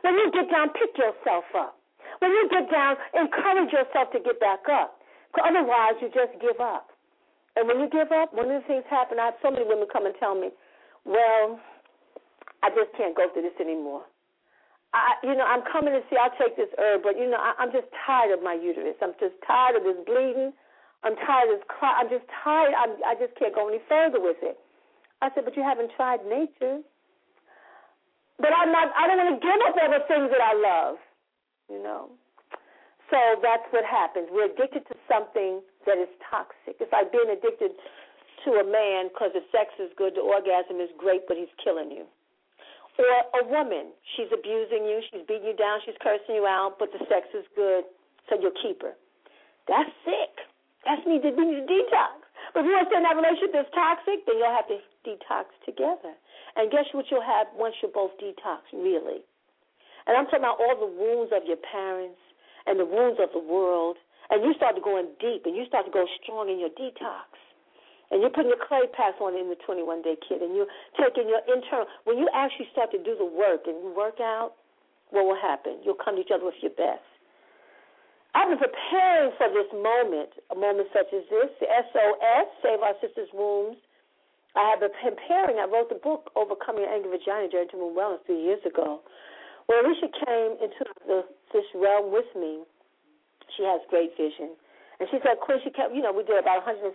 When you get down, pick yourself up. When you get down, encourage yourself to get back up. Because Otherwise, you just give up. And when you give up, one of the things happen. I have so many women come and tell me, "Well, I just can't go through this anymore. I, you know, I'm coming to see. I'll take this herb, but you know, I, I'm just tired of my uterus. I'm just tired of this bleeding. I'm tired of this. Cry. I'm just tired. I'm, I just can't go any further with it." I said, "But you haven't tried nature." But I'm not. I don't want to give up all the things that I love. You know. So that's what happens. We're addicted to something that is toxic. It's like being addicted to a man because the sex is good, the orgasm is great, but he's killing you. Or a woman, she's abusing you, she's beating you down, she's cursing you out, but the sex is good, so you'll keep her. That's sick. That's need to, need to detox. But if you want to in that relationship that's toxic, then you'll have to detox together. And guess what you'll have once you're both detox, really? And I'm talking about all the wounds of your parents, and the wounds of the world, and you start to go in deep and you start to go strong in your detox. And you're putting your clay pass on in the 21 day kit, and you're taking your internal. When you actually start to do the work and you work out, what will happen? You'll come to each other with your best. I've been preparing for this moment, a moment such as this, the SOS, Save Our Sisters' Wombs. I have been preparing. I wrote the book, Overcoming Anger Vagina, Journey to Womb Wellness, three years ago. When Alisha came into the, this realm with me, she has great vision. And she said, Queen, she kept, you know, we did about 150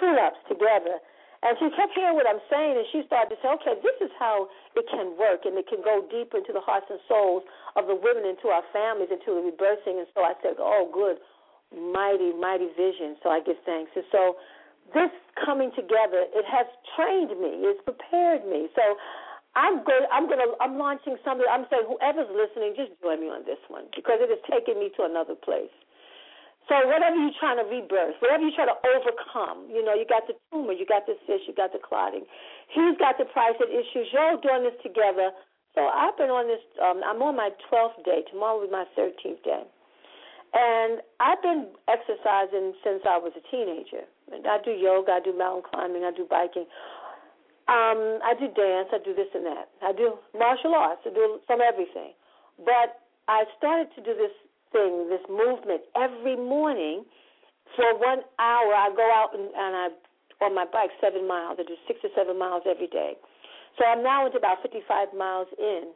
tune-ups together. And she kept hearing what I'm saying, and she started to say, okay, this is how it can work, and it can go deeper into the hearts and souls of the women, into our families, into the rebirthing. And so I said, oh, good, mighty, mighty vision. So I give thanks. And so this coming together, it has trained me, it's prepared me. So I'm good. I'm gonna. I'm launching something. I'm saying whoever's listening, just join me on this one because it has taken me to another place. So whatever you're trying to rebirth, whatever you're trying to overcome, you know, you got the tumor, you got the cyst, you got the clotting. He's got the private issues. You're all doing this together. So I've been on this. Um, I'm on my 12th day. Tomorrow will be my 13th day. And I've been exercising since I was a teenager. And I do yoga, I do mountain climbing, I do biking. Um, I do dance, I do this and that. I do martial arts, I do some everything. But I started to do this thing, this movement every morning for one hour. I go out and, and I on my bike seven miles. I do six or seven miles every day. So I'm now into about 55 miles in.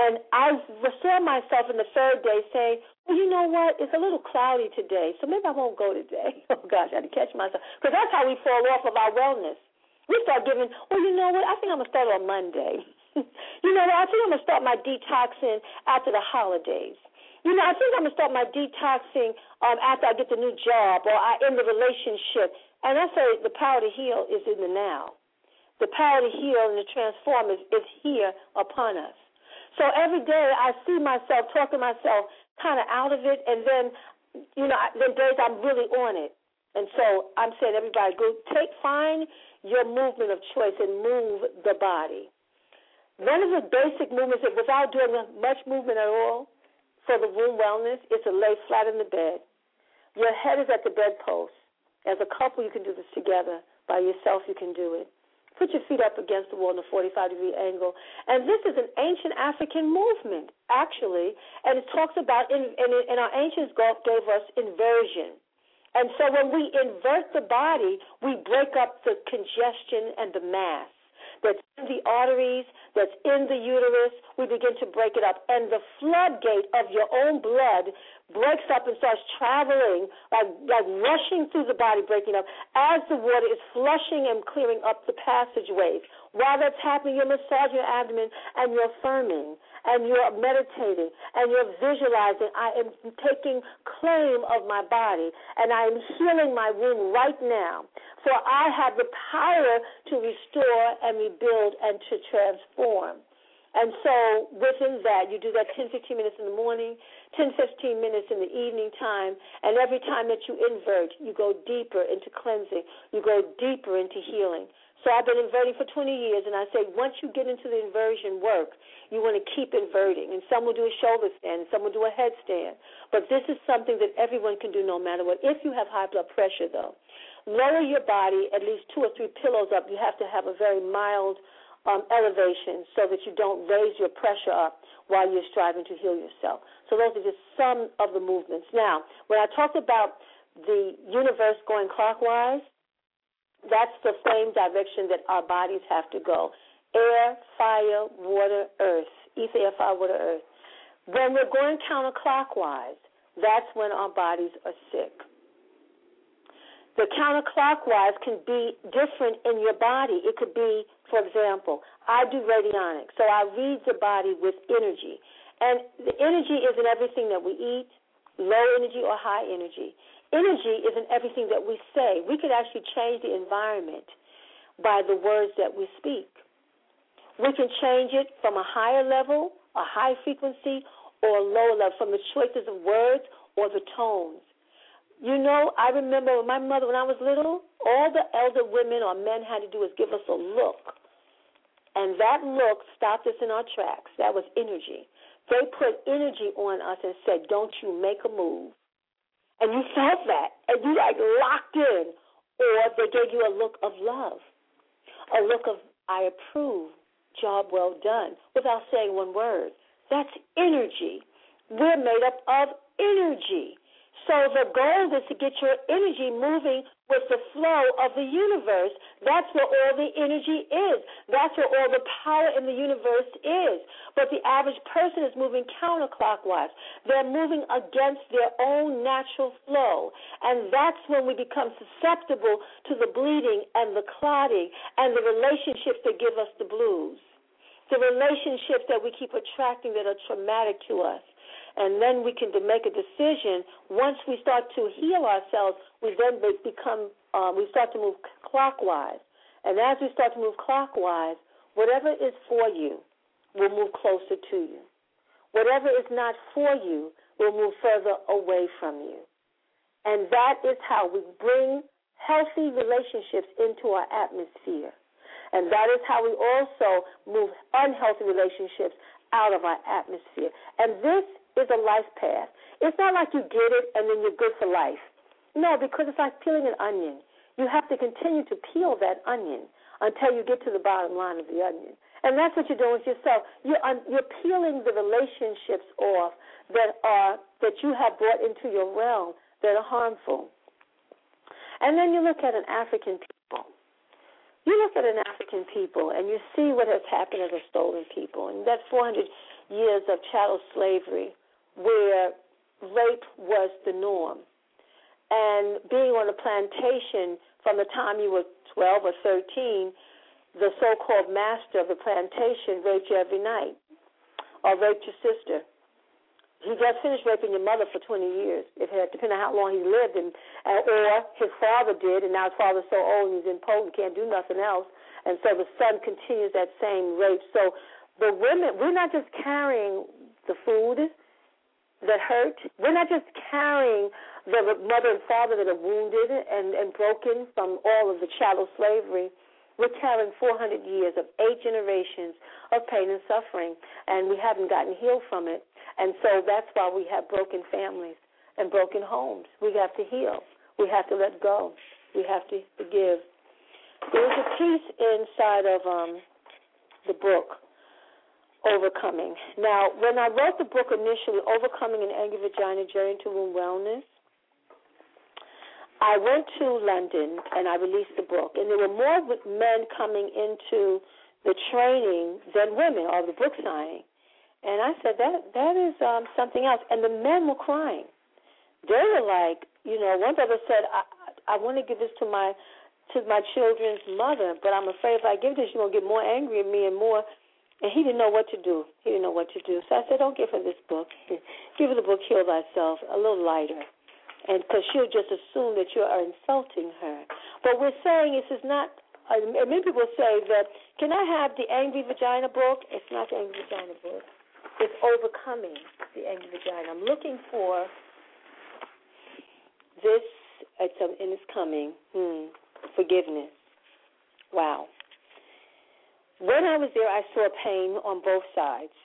And I saw myself in the third day saying, well, you know what? It's a little cloudy today, so maybe I won't go today. Oh, gosh, I had to catch myself. Because that's how we fall off of our wellness. We start giving, well, you know what? I think I'm going to start on Monday. you know what? I think I'm going to start my detoxing after the holidays. You know, I think I'm to start my detoxing um, after I get the new job or I end the relationship. And I say the power to heal is in the now. The power to heal and to transform is, is here upon us. So every day I see myself, talking myself kind of out of it, and then, you know, then days I'm really on it. And so I'm saying, everybody, go take, find your movement of choice and move the body. One of the basic movements, that without doing much movement at all, for the womb wellness, is to lay flat in the bed. Your head is at the bedpost. As a couple, you can do this together. By yourself, you can do it. Put your feet up against the wall in a 45 degree angle. And this is an ancient African movement, actually. And it talks about, in, in, in our ancients gave us inversion. And so when we invert the body, we break up the congestion and the mass that's in the arteries, that's in the uterus. We begin to break it up. And the floodgate of your own blood breaks up and starts traveling, like, like rushing through the body, breaking up, as the water is flushing and clearing up the passageways. While that's happening, you're massaging your abdomen and you're affirming and you're meditating and you're visualizing. I am taking claim of my body and I am healing my womb right now. For I have the power to restore and rebuild and to transform. And so within that, you do that 10, 15 minutes in the morning, 10, 15 minutes in the evening time, and every time that you invert, you go deeper into cleansing, you go deeper into healing. So I've been inverting for 20 years, and I say once you get into the inversion work, you want to keep inverting. And some will do a shoulder stand, some will do a headstand. But this is something that everyone can do no matter what. If you have high blood pressure, though, lower your body at least two or three pillows up. You have to have a very mild um, elevation so that you don't raise your pressure up while you're striving to heal yourself. So those are just some of the movements. Now, when I talked about the universe going clockwise, that's the same direction that our bodies have to go. Air, fire, water, earth. Ether, air, fire, water, earth. When we're going counterclockwise, that's when our bodies are sick. The counterclockwise can be different in your body. It could be, for example, I do radionics, so I read the body with energy. And the energy isn't everything that we eat, low energy or high energy. Energy isn't everything that we say. We could actually change the environment by the words that we speak. We can change it from a higher level, a high frequency, or a low level, from the choices of words or the tones. You know, I remember my mother when I was little, all the elder women or men had to do was give us a look. And that look stopped us in our tracks. That was energy. They put energy on us and said, Don't you make a move. And you felt that. And you like locked in. Or they gave you a look of love. A look of I approve, job well done, without saying one word. That's energy. We're made up of energy. So the goal is to get your energy moving with the flow of the universe. That's where all the energy is. That's where all the power in the universe is. But the average person is moving counterclockwise. They're moving against their own natural flow. And that's when we become susceptible to the bleeding and the clotting and the relationships that give us the blues. The relationships that we keep attracting that are traumatic to us and then we can make a decision. Once we start to heal ourselves, we then become uh, we start to move clockwise, and as we start to move clockwise, whatever is for you will move closer to you. Whatever is not for you will move further away from you, and that is how we bring healthy relationships into our atmosphere. And that is how we also move unhealthy relationships out of our atmosphere. And this is a life path. It's not like you get it and then you're good for life. No, because it's like peeling an onion. You have to continue to peel that onion until you get to the bottom line of the onion. And that's what you're doing with yourself. You're, you're peeling the relationships off that are that you have brought into your realm that are harmful. And then you look at an African look at an African people and you see what has happened as a stolen people. And that 400 years of chattel slavery where rape was the norm. And being on a plantation from the time you were 12 or 13, the so called master of the plantation raped you every night or raped your sister. He just finished raping your mother for 20 years, if it, depending on how long he lived, and uh, or his father did, and now his father's so old and he's impotent, can't do nothing else, and so the son continues that same rape. So the women, we're not just carrying the food, that hurt. We're not just carrying the mother and father that are wounded and, and broken from all of the chattel slavery. We're carrying 400 years of eight generations of pain and suffering, and we haven't gotten healed from it. And so that's why we have broken families and broken homes. We have to heal. We have to let go. We have to forgive. There's a piece inside of um, the book overcoming. Now, when I wrote the book initially, Overcoming an Angry Vagina Journey to Womb Wellness, I went to London and I released the book, and there were more men coming into the training than women or the book signing. And I said that that is um, something else. And the men were crying. They were like, you know, one brother said, "I, I want to give this to my to my children's mother, but I'm afraid if I give this, she's gonna get more angry at me and more and he didn't know what to do. He didn't know what to do. So I said, don't give her this book. give her the book, Heal Thyself, a little lighter. And because she'll just assume that you are insulting her. But we're saying this is not uh, many people say that, can I have the Angry Vagina book? It's not the Angry Vagina book. It's Overcoming the Angry Vagina. I'm looking for this, it's, um, and it's coming. Hmm. Forgiveness. Wow. When I was there, I saw pain on both sides.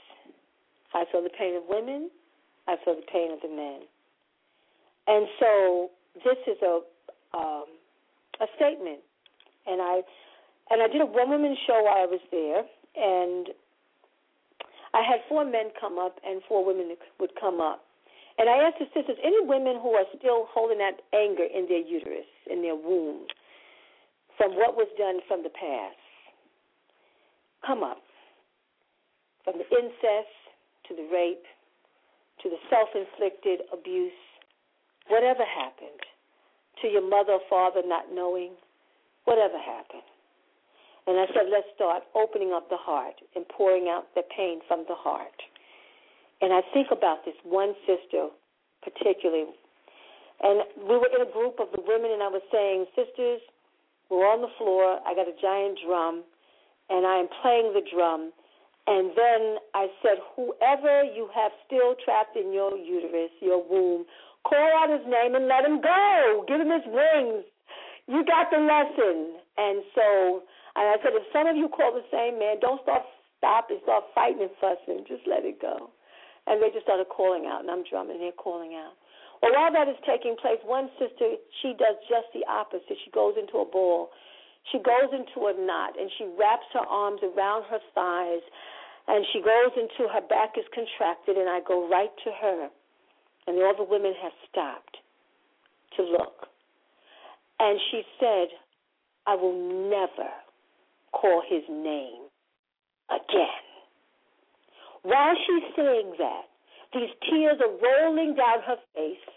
I saw the pain of women. I saw the pain of the men. And so this is a um, a statement, and I and I did a one woman show while I was there, and I had four men come up and four women would come up, and I asked the sisters, any women who are still holding that anger in their uterus, in their womb, from what was done from the past, come up. From the incest to the rape to the self inflicted abuse, whatever happened, to your mother or father not knowing, whatever happened. And I said, let's start opening up the heart and pouring out the pain from the heart. And I think about this one sister particularly. And we were in a group of the women, and I was saying, Sisters, we're on the floor. I got a giant drum, and I am playing the drum. And then I said, Whoever you have still trapped in your uterus, your womb, call out his name and let him go. Give him his wings. You got the lesson. And so and I said, if some of you call the same man, don't start stop and start fighting and fussing. Just let it go. And they just started calling out, and I'm drumming, they're calling out. Well, while that is taking place, one sister, she does just the opposite. She goes into a ball. She goes into a knot, and she wraps her arms around her thighs, and she goes into her back is contracted, and I go right to her. And all the women have stopped to look. And she said, I will never call his name again. While she's saying that, these tears are rolling down her face,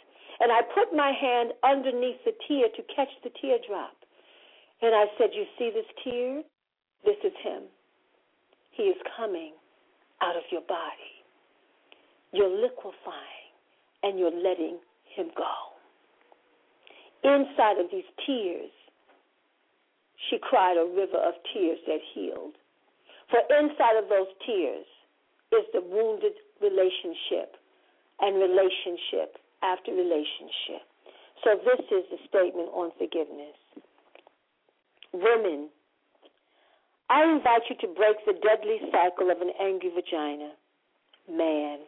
and I put my hand underneath the tear to catch the teardrop. And I said, You see this tear? This is him. He is coming out of your body. You're liquefying and you're letting him go. Inside of these tears she cried a river of tears that healed. For inside of those tears is the wounded relationship and relationship after relationship. So this is the statement on forgiveness. Women, I invite you to break the deadly cycle of an angry vagina. Man,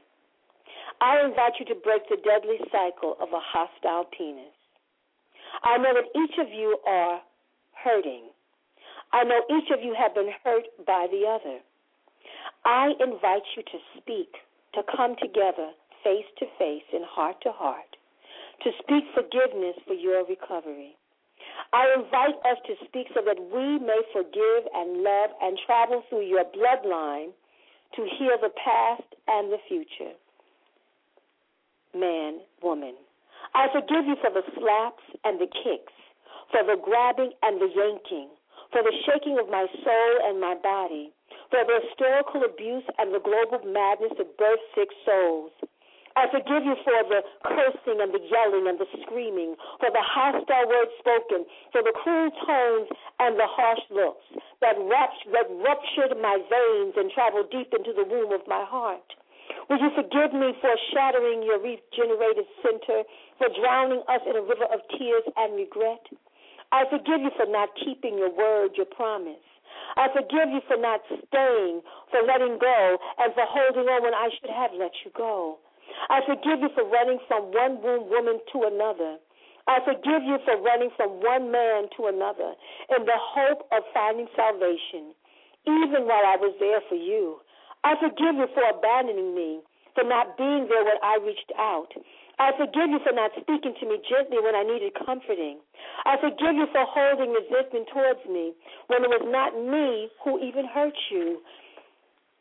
I invite you to break the deadly cycle of a hostile penis. I know that each of you are hurting. I know each of you have been hurt by the other. I invite you to speak, to come together face to face and heart to heart, to speak forgiveness for your recovery. I invite us to speak so that we may forgive and love and travel through your bloodline to heal the past and the future. Man, woman, I forgive you for the slaps and the kicks, for the grabbing and the yanking, for the shaking of my soul and my body, for the historical abuse and the global madness of birth sick souls. I forgive you for the cursing and the yelling and the screaming, for the hostile words spoken, for the cruel tones and the harsh looks that, that ruptured my veins and traveled deep into the womb of my heart. Will you forgive me for shattering your regenerated center, for drowning us in a river of tears and regret? I forgive you for not keeping your word, your promise. I forgive you for not staying, for letting go, and for holding on when I should have let you go. I forgive you for running from one woman to another. I forgive you for running from one man to another in the hope of finding salvation, even while I was there for you. I forgive you for abandoning me, for not being there when I reached out. I forgive you for not speaking to me gently when I needed comforting. I forgive you for holding resentment towards me when it was not me who even hurt you.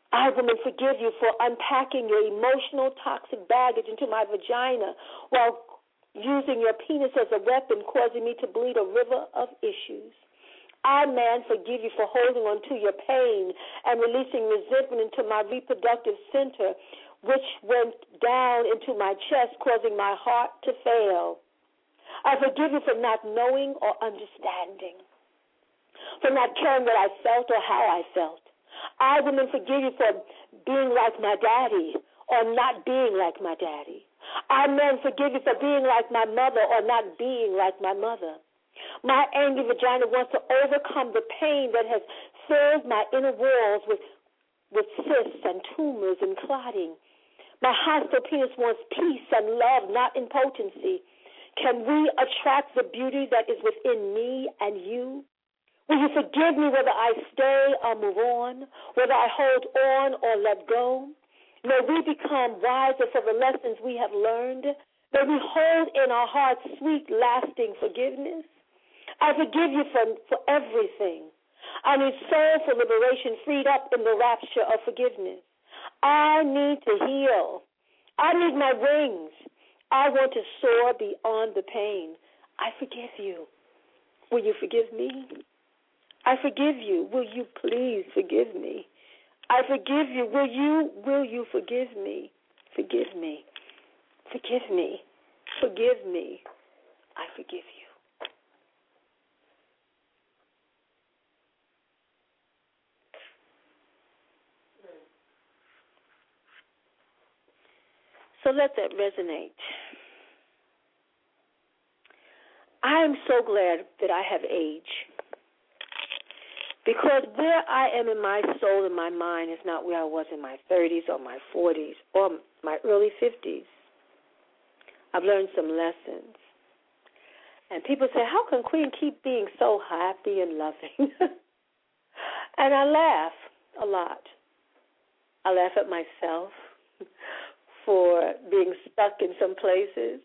I, woman, forgive you for unpacking your emotional toxic baggage into my vagina while using your penis as a weapon, causing me to bleed a river of issues. I, man, forgive you for holding on to your pain and releasing resentment into my reproductive center which went down into my chest, causing my heart to fail. I forgive you for not knowing or understanding, for not caring what I felt or how I felt. I, women, forgive you for being like my daddy or not being like my daddy. I, men, forgive you for being like my mother or not being like my mother. My angry vagina wants to overcome the pain that has filled my inner walls with, with cysts and tumors and clotting. My hostile penis wants peace and love, not impotency. Can we attract the beauty that is within me and you? Will you forgive me whether I stay or move on, whether I hold on or let go? May we become wiser for the lessons we have learned. May we hold in our hearts sweet, lasting forgiveness. I forgive you for, for everything. I need soul for liberation, freed up in the rapture of forgiveness. I need to heal. I need my wings. I want to soar beyond the pain. I forgive you. Will you forgive me? I forgive you. Will you please forgive me? I forgive you. Will you will you forgive me? Forgive me. Forgive me. Forgive me. I forgive you. So let that resonate. I am so glad that I have age. Because where I am in my soul and my mind is not where I was in my 30s or my 40s or my early 50s. I've learned some lessons. And people say, How can Queen keep being so happy and loving? and I laugh a lot. I laugh at myself for being stuck in some places,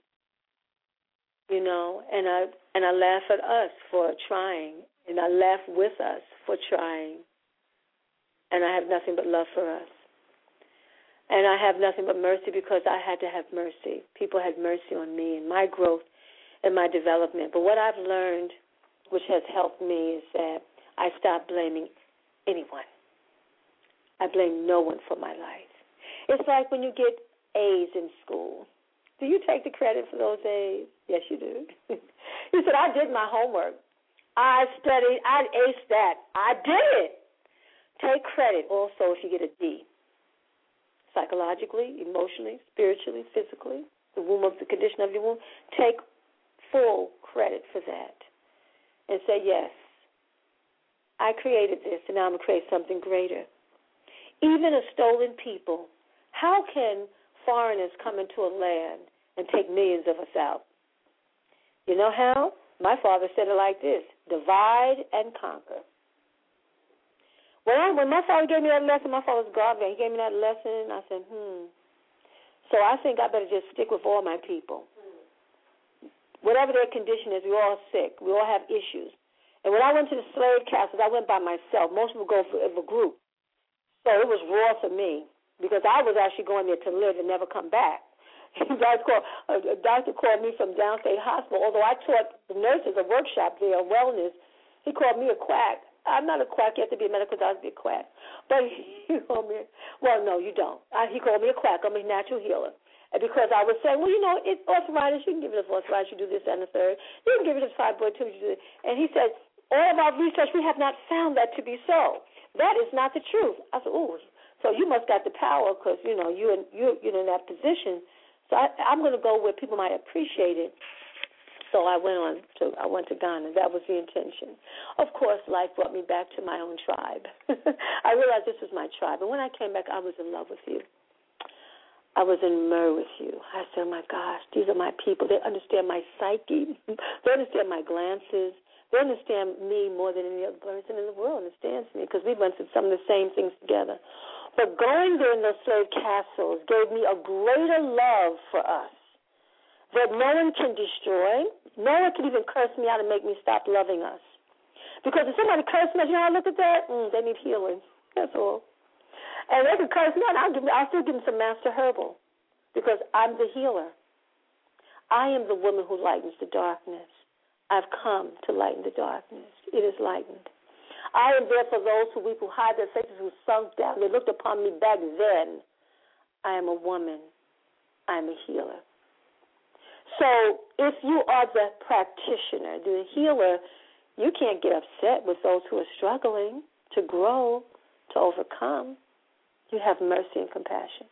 you know, and I and I laugh at us for trying, and I laugh with us for trying, and I have nothing but love for us. And I have nothing but mercy because I had to have mercy. People had mercy on me and my growth and my development. But what I've learned, which has helped me, is that I stopped blaming anyone. I blame no one for my life. It's like when you get A's in school. Do you take the credit for those A's? Yes, you do. you said, I did my homework. I studied. I aced that. I did it. Take credit also if you get a D. Psychologically, emotionally, spiritually, physically, the womb of the condition of your womb. Take full credit for that. And say, yes, I created this, and now I'm going to create something greater. Even a stolen people, how can foreigners come into a land and take millions of us out. You know how? My father said it like this divide and conquer. When, I, when my father gave me that lesson, my father was God, he gave me that lesson, I said, hmm. So I think I better just stick with all my people. Whatever their condition is, we're all sick. We all have issues. And when I went to the slave castles, I went by myself. Most people go for, a group. So it was raw for me because I was actually going there to live and never come back. called, a doctor called me from downstate hospital. Although I taught the nurses a workshop there, wellness, he called me a quack. I'm not a quack. You have to be a medical doctor to be a quack. But he called me, well, no, you don't. I, he called me a quack. I'm a natural healer. And because I was saying, well, you know, it's arthritis. You can give it a arthritis. You do this and the third. You can give it a fibroid too. And he said, all of our research, we have not found that to be so. That is not the truth. I said, oh, so you must got the power because you know you in you you're in that position. So I, I'm going to go where people might appreciate it. So I went on to I went to Ghana. That was the intention. Of course, life brought me back to my own tribe. I realized this was my tribe, and when I came back, I was in love with you. I was in myrrh with you. I said, oh my gosh, these are my people. They understand my psyche. they understand my glances. They understand me more than any other person in the world understands me because we went through some of the same things together. But going there in those slave castles gave me a greater love for us that no one can destroy. No one can even curse me out and make me stop loving us. Because if somebody curses me, you know, I look at that, mm, they need healing. That's all. And they can curse me out, I'll, give, I'll still give them some Master Herbal because I'm the healer. I am the woman who lightens the darkness. I've come to lighten the darkness. It is lightened. I am there for those who weep, who hide their faces, who sunk down. They looked upon me back then. I am a woman. I am a healer. So if you are the practitioner, the healer, You can't get upset with those who are struggling to grow, to overcome. You have mercy and compassion.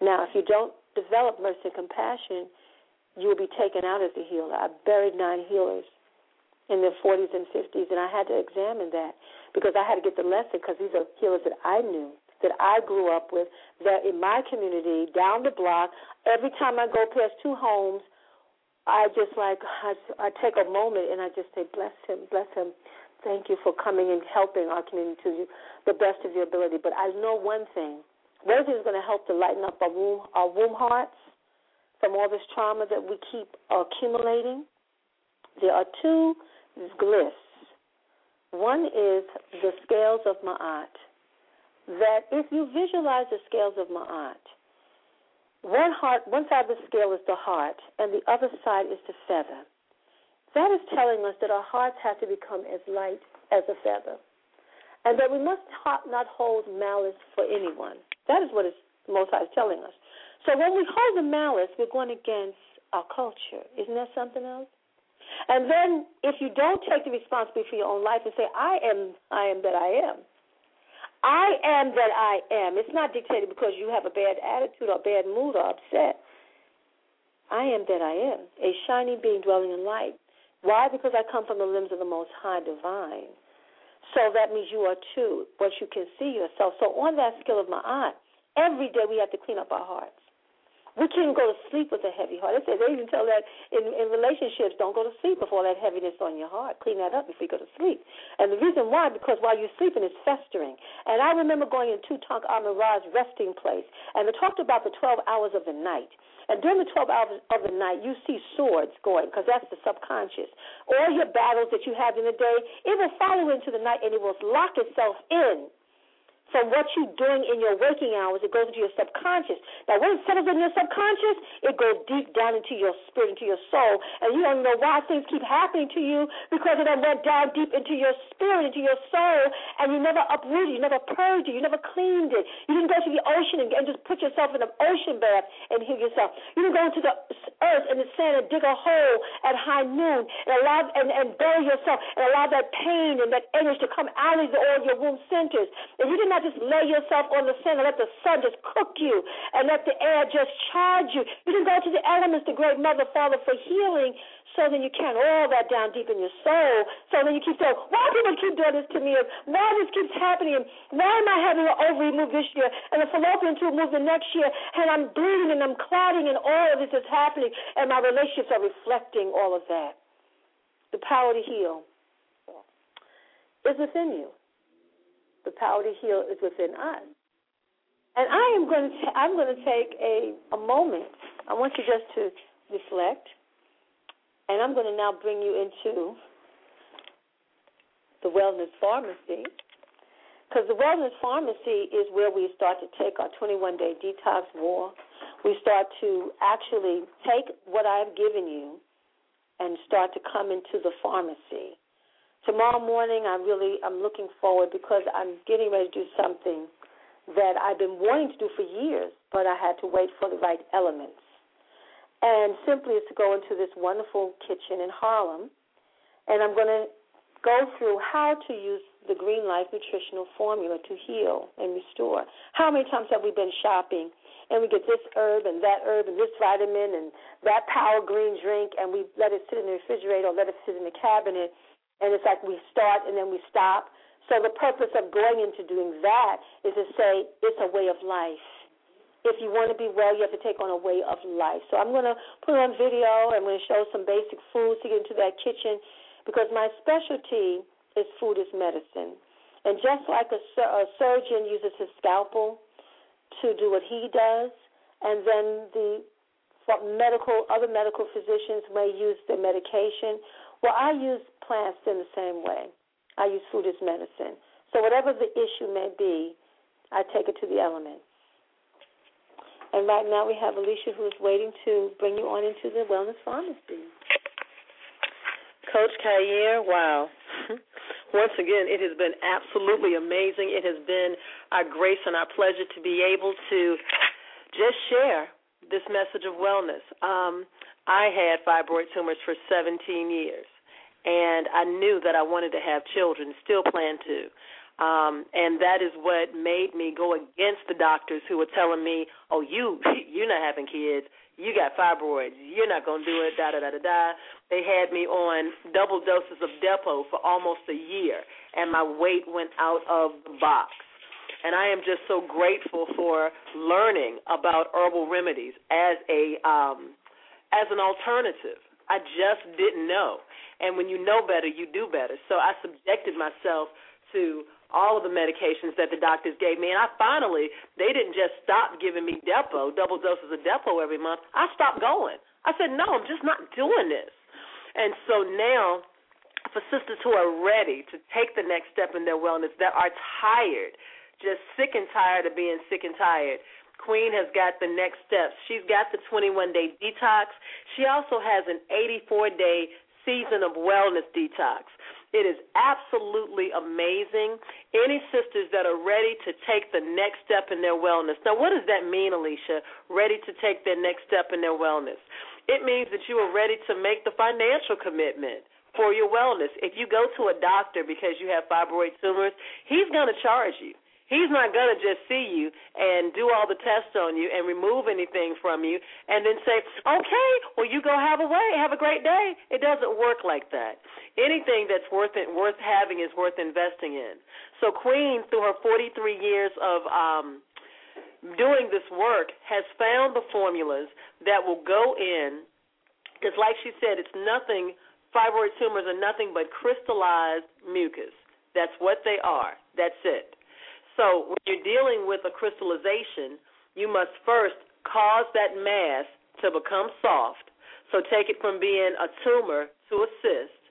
Now, if you don't develop mercy and compassion, you will be taken out as a healer. I buried nine healers in their 40s and 50s, and I had to examine that because I had to get the lesson because these are healers that I knew, that I grew up with, that in my community, down the block, every time I go past two homes, I just like I, I take a moment and I just say, bless him, bless him. Thank you for coming and helping our community to the best of your ability. But I know one thing: what is going to help to lighten up our womb, our womb hearts from all this trauma that we keep accumulating? There are two glyphs. One is the scales of Ma'at. That if you visualize the scales of Ma'at, one heart, one side of the scale is the heart, and the other side is the feather. That is telling us that our hearts have to become as light as a feather, and that we must not hold malice for anyone. That is what is Most High is telling us. So when we hold the malice, we're going against our culture. Isn't that something else? And then if you don't take the responsibility for your own life and say, I am I am that I am, I am that I am. It's not dictated because you have a bad attitude or bad mood or upset. I am that I am, a shining being dwelling in light. Why? Because I come from the limbs of the Most High Divine. So that means you are too, but you can see yourself. So on that scale of Ma'at, every day we have to clean up our hearts. We can't go to sleep with a heavy heart. They say they even tell that in, in relationships, don't go to sleep with all that heaviness on your heart. Clean that up before you go to sleep. And the reason why, because while you're sleeping, it's festering. And I remember going into Tank Amiraj's resting place, and they talked about the 12 hours of the night. And during the 12 hours of the night, you see swords going, because that's the subconscious. All your battles that you have in the day, it will follow into the night and it will lock itself in from what you're doing in your waking hours, it goes into your subconscious. Now, when it settles in your subconscious, it goes deep down into your spirit, into your soul, and you don't know why things keep happening to you because it went down deep into your spirit, into your soul, and you never uprooted, you never purged it, you never cleaned it. You didn't go to the ocean and, and just put yourself in an ocean bath and heal yourself. You didn't go into the earth and the sand and dig a hole at high noon and allow and, and bury yourself and allow that pain and that anguish to come out of all your womb centers. And you did not just lay yourself on the sand and let the sun just cook you and let the air just charge you. You can go to the elements, the great mother, father, for healing. So then you can't all that down deep in your soul. So then you keep saying, why people keep doing this to me? Why this keeps happening? Why am I having an ovary move this year and a fallopian tube move the next year? And I'm bleeding and I'm clotting and all of this is happening and my relationships are reflecting all of that. The power to heal is within you the power to heal is within us. And I am going to i I'm going to take a a moment. I want you just to reflect, and I'm going to now bring you into the wellness pharmacy. Because the wellness pharmacy is where we start to take our 21 day detox war. We start to actually take what I've given you and start to come into the pharmacy tomorrow morning I really I'm looking forward because I'm getting ready to do something that I've been wanting to do for years, but I had to wait for the right elements. And simply is to go into this wonderful kitchen in Harlem, and I'm going to go through how to use the Green Life nutritional formula to heal and restore. How many times have we been shopping and we get this herb and that herb and this vitamin and that power green drink and we let it sit in the refrigerator or let it sit in the cabinet and it's like we start and then we stop. So the purpose of going into doing that is to say it's a way of life. If you want to be well, you have to take on a way of life. So I'm going to put on video. I'm going to show some basic foods to get into that kitchen because my specialty is food is medicine. And just like a, a surgeon uses his scalpel to do what he does, and then the medical other medical physicians may use their medication. Well, I use plants in the same way. I use food as medicine. So whatever the issue may be, I take it to the elements. And right now we have Alisha who is waiting to bring you on into the wellness pharmacy. Coach Khayr, wow. Once again, it has been absolutely amazing. It has been our grace and our pleasure to be able to just share this message of wellness. Um, I had fibroid tumors for 17 years. And I knew that I wanted to have children, still plan to. Um, and that is what made me go against the doctors who were telling me, "Oh, you you're not having kids. You got fibroids. You're not gonna do it." Da da da da da. They had me on double doses of Depo for almost a year, and my weight went out of the box. And I am just so grateful for learning about herbal remedies as a um, as an alternative. I just didn't know. And when you know better, you do better. So I subjected myself to all of the medications that the doctors gave me. And I finally, they didn't just stop giving me Depo, double doses of Depo every month. I stopped going. I said, no, I'm just not doing this. And so now, for sisters who are ready to take the next step in their wellness, that are tired, just sick and tired of being sick and tired, Queen has got the next steps. She's got the 21 day detox. She also has an 84 day season of wellness detox. It is absolutely amazing. Any sisters that are ready to take the next step in their wellness. Now, what does that mean, Alisha? Ready to take their next step in their wellness. It means that you are ready to make the financial commitment for your wellness. If you go to a doctor because you have fibroid tumors, he's going to charge you. He's not going to just see you and do all the tests on you and remove anything from you and then say, okay, well, you go have a way, have a great day. It doesn't work like that. Anything that's worth it, worth having is worth investing in. So Queen, through her 43 years of um, doing this work, has found the formulas that will go in, because like she said, it's nothing, fibroid tumors are nothing but crystallized mucus. That's what they are. That's it. So when you're dealing with a crystallization, you must first cause that mass to become soft. So take it from being a tumor to a cyst,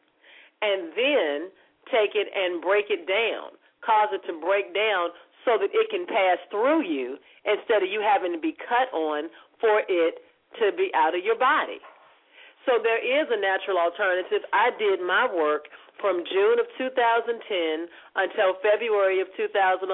and then take it and break it down, cause it to break down so that it can pass through you instead of you having to be cut on for it to be out of your body. So there is a natural alternative. I did my work from June of 2010 until February of 2011.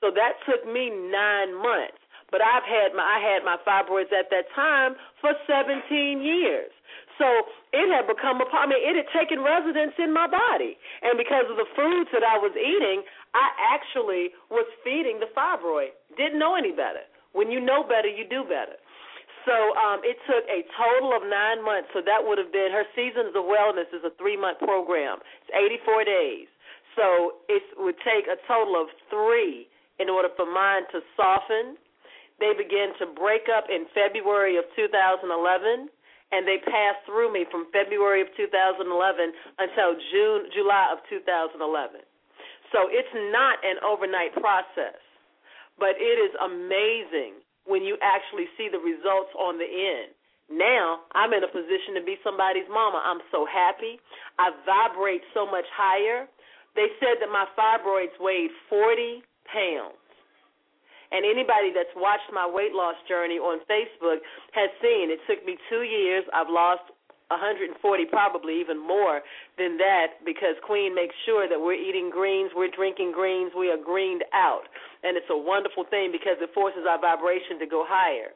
So that took me nine months. But I've had my I had my fibroids at that time for 17 years. So it had become a part. I mean, it had taken residence in my body, and because of the foods that I was eating, I actually was feeding the fibroid. Didn't know any better. When you know better, you do better. So um, it took a total of nine months. So that would have been her Seasons of Wellness is a three month program. It's 84 days. So it would take a total of three in order for mine to soften. They began to break up in February of 2011, and they passed through me from February of 2011 until June, July of 2011. So it's not an overnight process, but it is amazing when you actually see the results on the end. Now I'm in a position to be somebody's mama. I'm so happy. I vibrate so much higher. They said that my fibroids weighed 40 pounds. And anybody that's watched my weight loss journey on Facebook has seen it took me two years. I've lost 140, probably even more than that, because Queen makes sure that we're eating greens, we're drinking greens, we are greened out and it's a wonderful thing because it forces our vibration to go higher.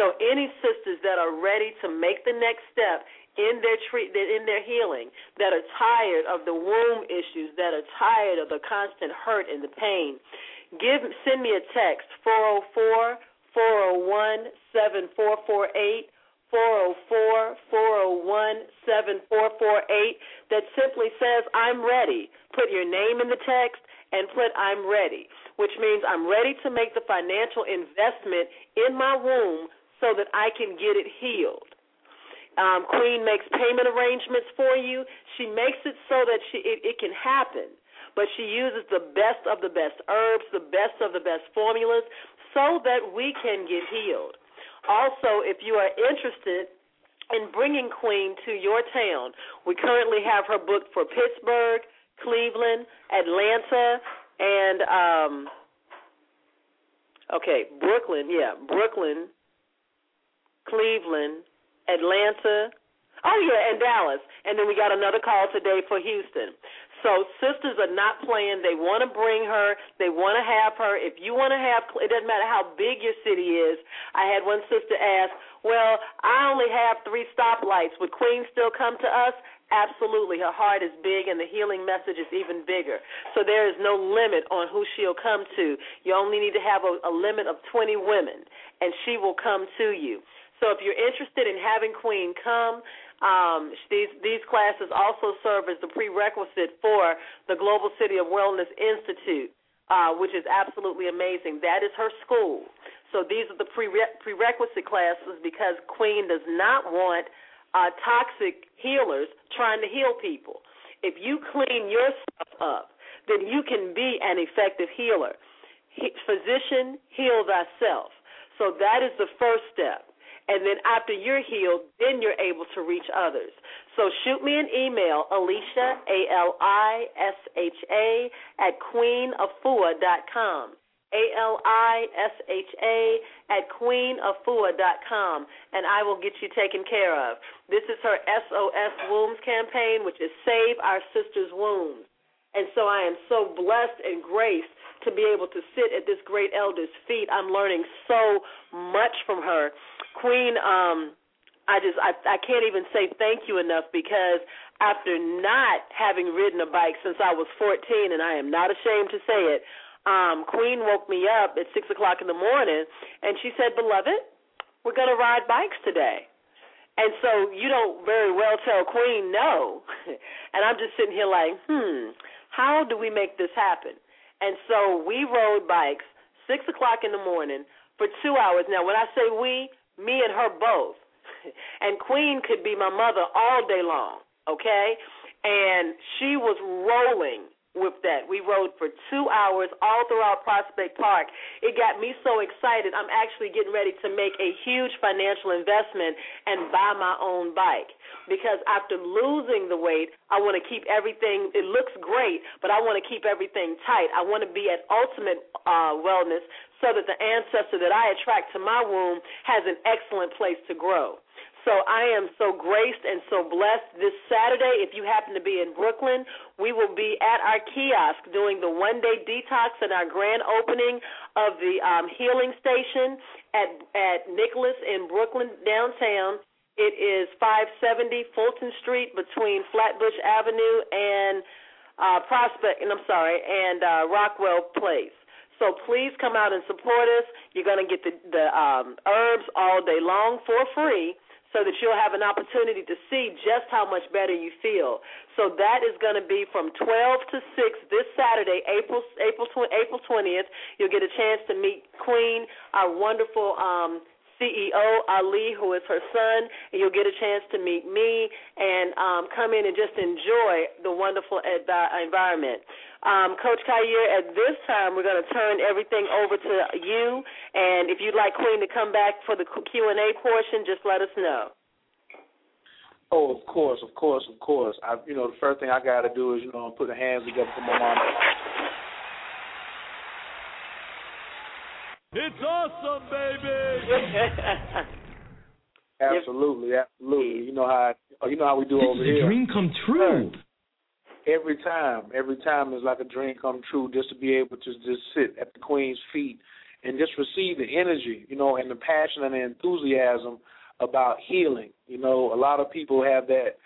So any sisters that are ready to make the next step in their treat in their healing, that are tired of the womb issues, that are tired of the constant hurt and the pain, give send me a text 404 401 7448 404 401 7448 that simply says, I'm ready. Put your name in the text and put, I'm ready which means I'm ready to make the financial investment in my womb so that I can get it healed. Um, Queen makes payment arrangements for you. She makes it so that she, it, it can happen, but she uses the best of the best herbs, the best of the best formulas, so that we can get healed. Also, if you are interested in bringing Queen to your town, we currently have her booked for Pittsburgh, Cleveland, Atlanta, and um okay, Brooklyn, yeah, Brooklyn, Cleveland, Atlanta, oh yeah, and Dallas. And then we got another call today for Houston. So sisters are not playing. They want to bring her. They want to have her. If you want to have, it doesn't matter how big your city is. I had one sister ask, "Well, I only have three stoplights. Would Queen still come to us?" Absolutely. Her heart is big and the healing message is even bigger. So there is no limit on who she'll come to. You only need to have a, a limit of 20 women and she will come to you. So if you're interested in having Queen come, um, these these classes also serve as the prerequisite for the Global City of Wellness Institute, uh, which is absolutely amazing. That is her school. So these are the prere- prerequisite classes because Queen does not want uh, toxic healers trying to heal people. If you clean yourself up, then you can be an effective healer. He, physician, heal thyself. So that is the first step. And then after you're healed, then you're able to reach others. So shoot me an email, Alisha, A L I S H A, at queenafua.com. A L I S H A at queenafua.com, and I will get you taken care of. This is her SOS Wombs campaign, which is Save Our Sisters' Wombs. And so I am so blessed and graced to be able to sit at this great elder's feet. I'm learning so much from her. Queen, um, I just I I can't even say thank you enough because after not having ridden a bike since I was 14, and I am not ashamed to say it, um, Queen woke me up at six o'clock in the morning, and she said, "Beloved, we're to ride bikes today." And so you don't very well tell Queen no, and I'm just sitting here like, hmm, how do we make this happen? And so we rode bikes six o'clock in the morning for two hours. Now, when I say we, me and her both, and Queen could be my mother all day long, okay? And she was rolling with that. We rode for two hours all throughout Prospect Park. It got me so excited. I'm actually getting ready to make a huge financial investment and buy my own bike because after losing the weight, I want to keep everything. It looks great, but I want to keep everything tight. I want to be at ultimate uh, wellness so that the ancestor that I attract to my womb has an excellent place to grow. So I am so graced and so blessed. This Saturday, if you happen to be in Brooklyn, we will be at our kiosk doing the one day detox and our grand opening of the um, healing station at at Nicholas in Brooklyn downtown. It is 570 Fulton Street between Flatbush Avenue and uh, Prospect, and I'm sorry, and uh, Rockwell Place. So please come out and support us. You're going to get the, the um, herbs all day long for free so that you'll have an opportunity to see just how much better you feel. So that is going to be from 12 to 6 this Saturday, April April April 20th. You'll get a chance to meet Queen, our wonderful um, CEO Ali, who is her son, and you'll get a chance to meet me and um, come in and just enjoy the wonderful environment. Um, Coach Khayr, at this time, we're going to turn everything over to you. And if you'd like Queen to come back for the Q and A portion, just let us know. Oh, of course, of course, of course. I, you know, the first thing I got to do is, you know, put the hands together for my mom. It's awesome, baby. absolutely, absolutely. You know how you know how we do this over is here. a dream come true every time. Every time is like a dream come true just to be able to just sit at the Queen's feet and just receive the energy, you know, and the passion and the enthusiasm about healing. You know, a lot of people have that.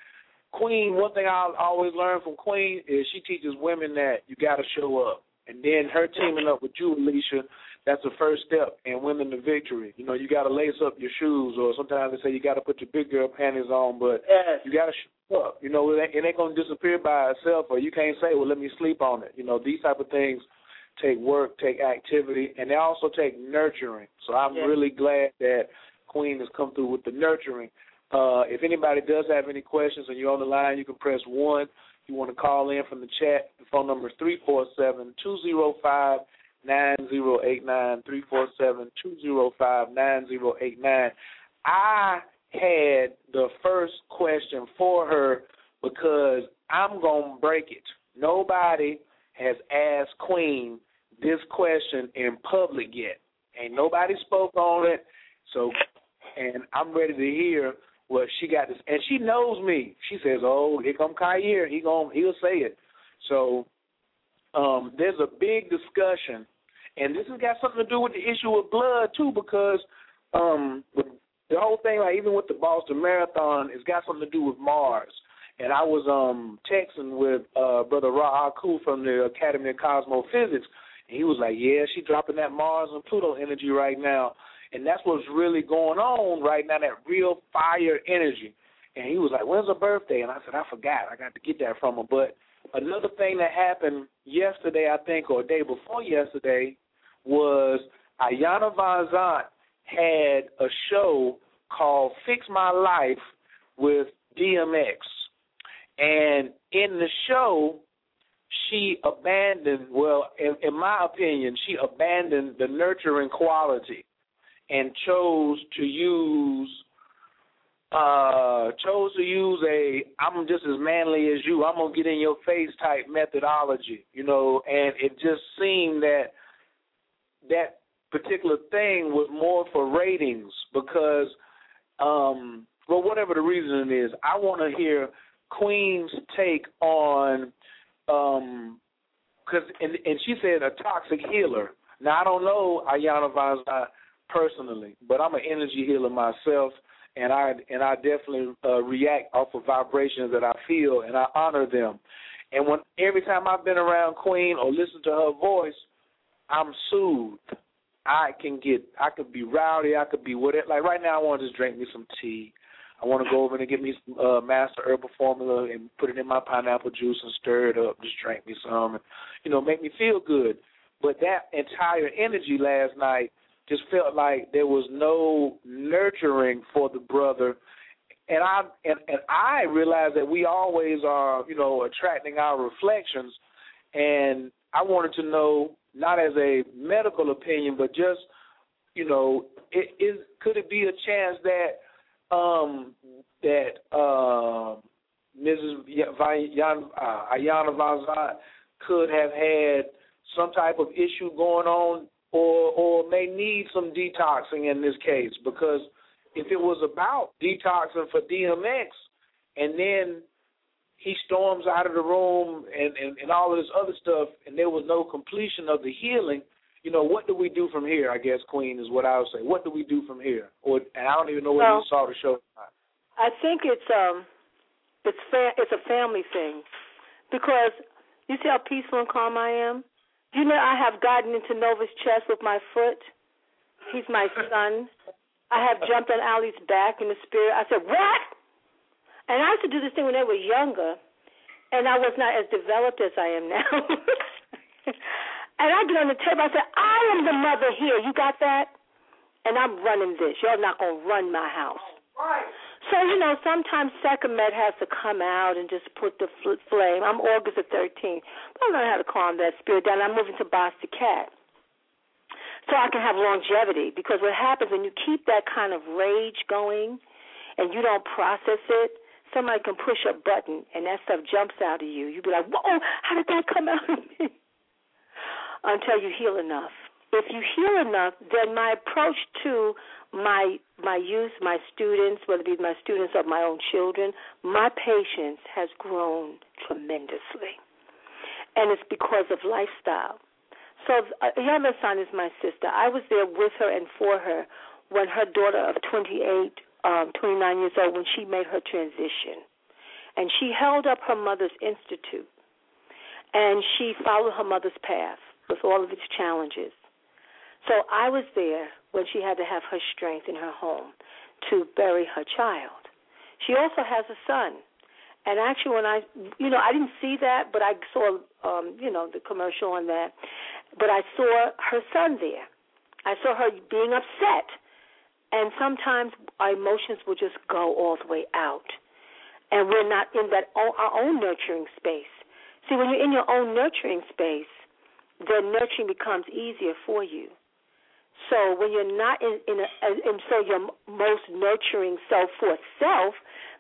Queen, one thing I always learn from Queen is she teaches women that you got to show up. And then her teaming up with you, Alisha, that's the first step in winning the victory. You know, you got to lace up your shoes, or sometimes they say you got to put your big girl panties on, but yes. you got to show up. You know, it ain't, it ain't going to disappear by itself, or you can't say, well, let me sleep on it. You know, these type of things take work, take activity, and they also take nurturing. So I'm yes. really glad that Queen has come through with the nurturing. Uh, if anybody does have any questions and you're on the line, you can press one. You want to call in from the chat. The phone number is three four seven two zero five nine zero eight nine three four seven two zero five nine zero eight nine. I had the first question for her because I'm gonna break it. Nobody has asked Queen this question in public yet. Ain't nobody spoke on it. So and I'm ready to hear what she got this and she knows me. She says, Oh, here come Khayr, he gon' he'll say it. So um, there's a big discussion and this has got something to do with the issue of blood too, because um, the whole thing, like even with the Boston Marathon, it's got something to do with Mars. and I was um texting with uh brother Ra Aku from the Academy of Cosmophysics, and he was like, "Yeah, she dropping that Mars and Pluto energy right now." And that's what's really going on right now, that real fire energy. And he was like, When's her birthday? And I said, I forgot. I got to get that from her. But another thing that happened yesterday, I think, or day before yesterday, was Iyanla Vanzant had a show called Fix My Life with DMX. And in the show, she abandoned, well, in, in my opinion, she abandoned the nurturing quality and chose to use uh chose to use a I'm just as manly as you, I'm gonna get in your face type methodology, you know, and it just seemed that that particular thing was more for ratings because um well whatever the reason is, I wanna hear Queen's take on um because and, and she said a toxic healer. Now I don't know Iyanla Vanzant personally, but I'm an energy healer myself, and I and I definitely uh, react off of vibrations that I feel, and I honor them. And when every time I've been around Queen or listened to her voice, I'm soothed. I can get, I could be rowdy, I could be whatever. Like right now, I want to just drink me some tea. I want to go over and get me some uh, Master Herbal Formula and put it in my pineapple juice and stir it up. Just drink me some, and you know, make me feel good. But that entire energy last night just felt like there was no nurturing for the brother and I and, and I realized that we always are, you know, attracting our reflections and I wanted to know not as a medical opinion but just, you know, it is could it be a chance that um that uh Mrs. Iyanla uh, could have had some type of issue going on or or may need some detoxing in this case because if it was about detoxing for DMX and then he storms out of the room and, and, and all of this other stuff and there was no completion of the healing, you know, what do we do from here, I guess, Queen, is what I would say. What do we do from here? Or and I don't even know whether well, you saw the show. I think it's um it's fa- it's a family thing. Because you see how peaceful and calm I am? You know, I have gotten into Nova's chest with my foot. He's my son. I have jumped on Ali's back in the spirit. I said, What? And I used to do this thing when they were younger, and I was not as developed as I am now. and I get on the table, I said, I am the mother here. You got that? And I'm running this. You're not to run my house. Right. So, you know, sometimes Sekhmet has to come out and just put the flame. I'm August the 13th. But I learned how to calm that spirit down. I'm moving to Boston Cat. So I can have longevity because what happens when you keep that kind of rage going and you don't process it, somebody can push a button and that stuff jumps out of you. You'd be like, whoa, how did that come out of me? Until you heal enough. If you heal enough, then my approach to my my youth, my students, whether it be my students or my own children, my patience has grown tremendously, and it's because of lifestyle. So uh, Yana San is my sister. I was there with her and for her when her daughter of 28, um, 29 years old, when she made her transition, and she held up her mother's institute, and she followed her mother's path with all of its challenges. So I was there when she had to have her strength in her home to bury her child. She also has a son. And actually, when I, you know, I didn't see that, but I saw, um, you know, the commercial on that. But I saw her son there. I saw her being upset. And sometimes our emotions will just go all the way out. And we're not in that our own nurturing space. See, when you're in your own nurturing space, then nurturing becomes easier for you. So when you're not in, in a, and so your most nurturing self for self,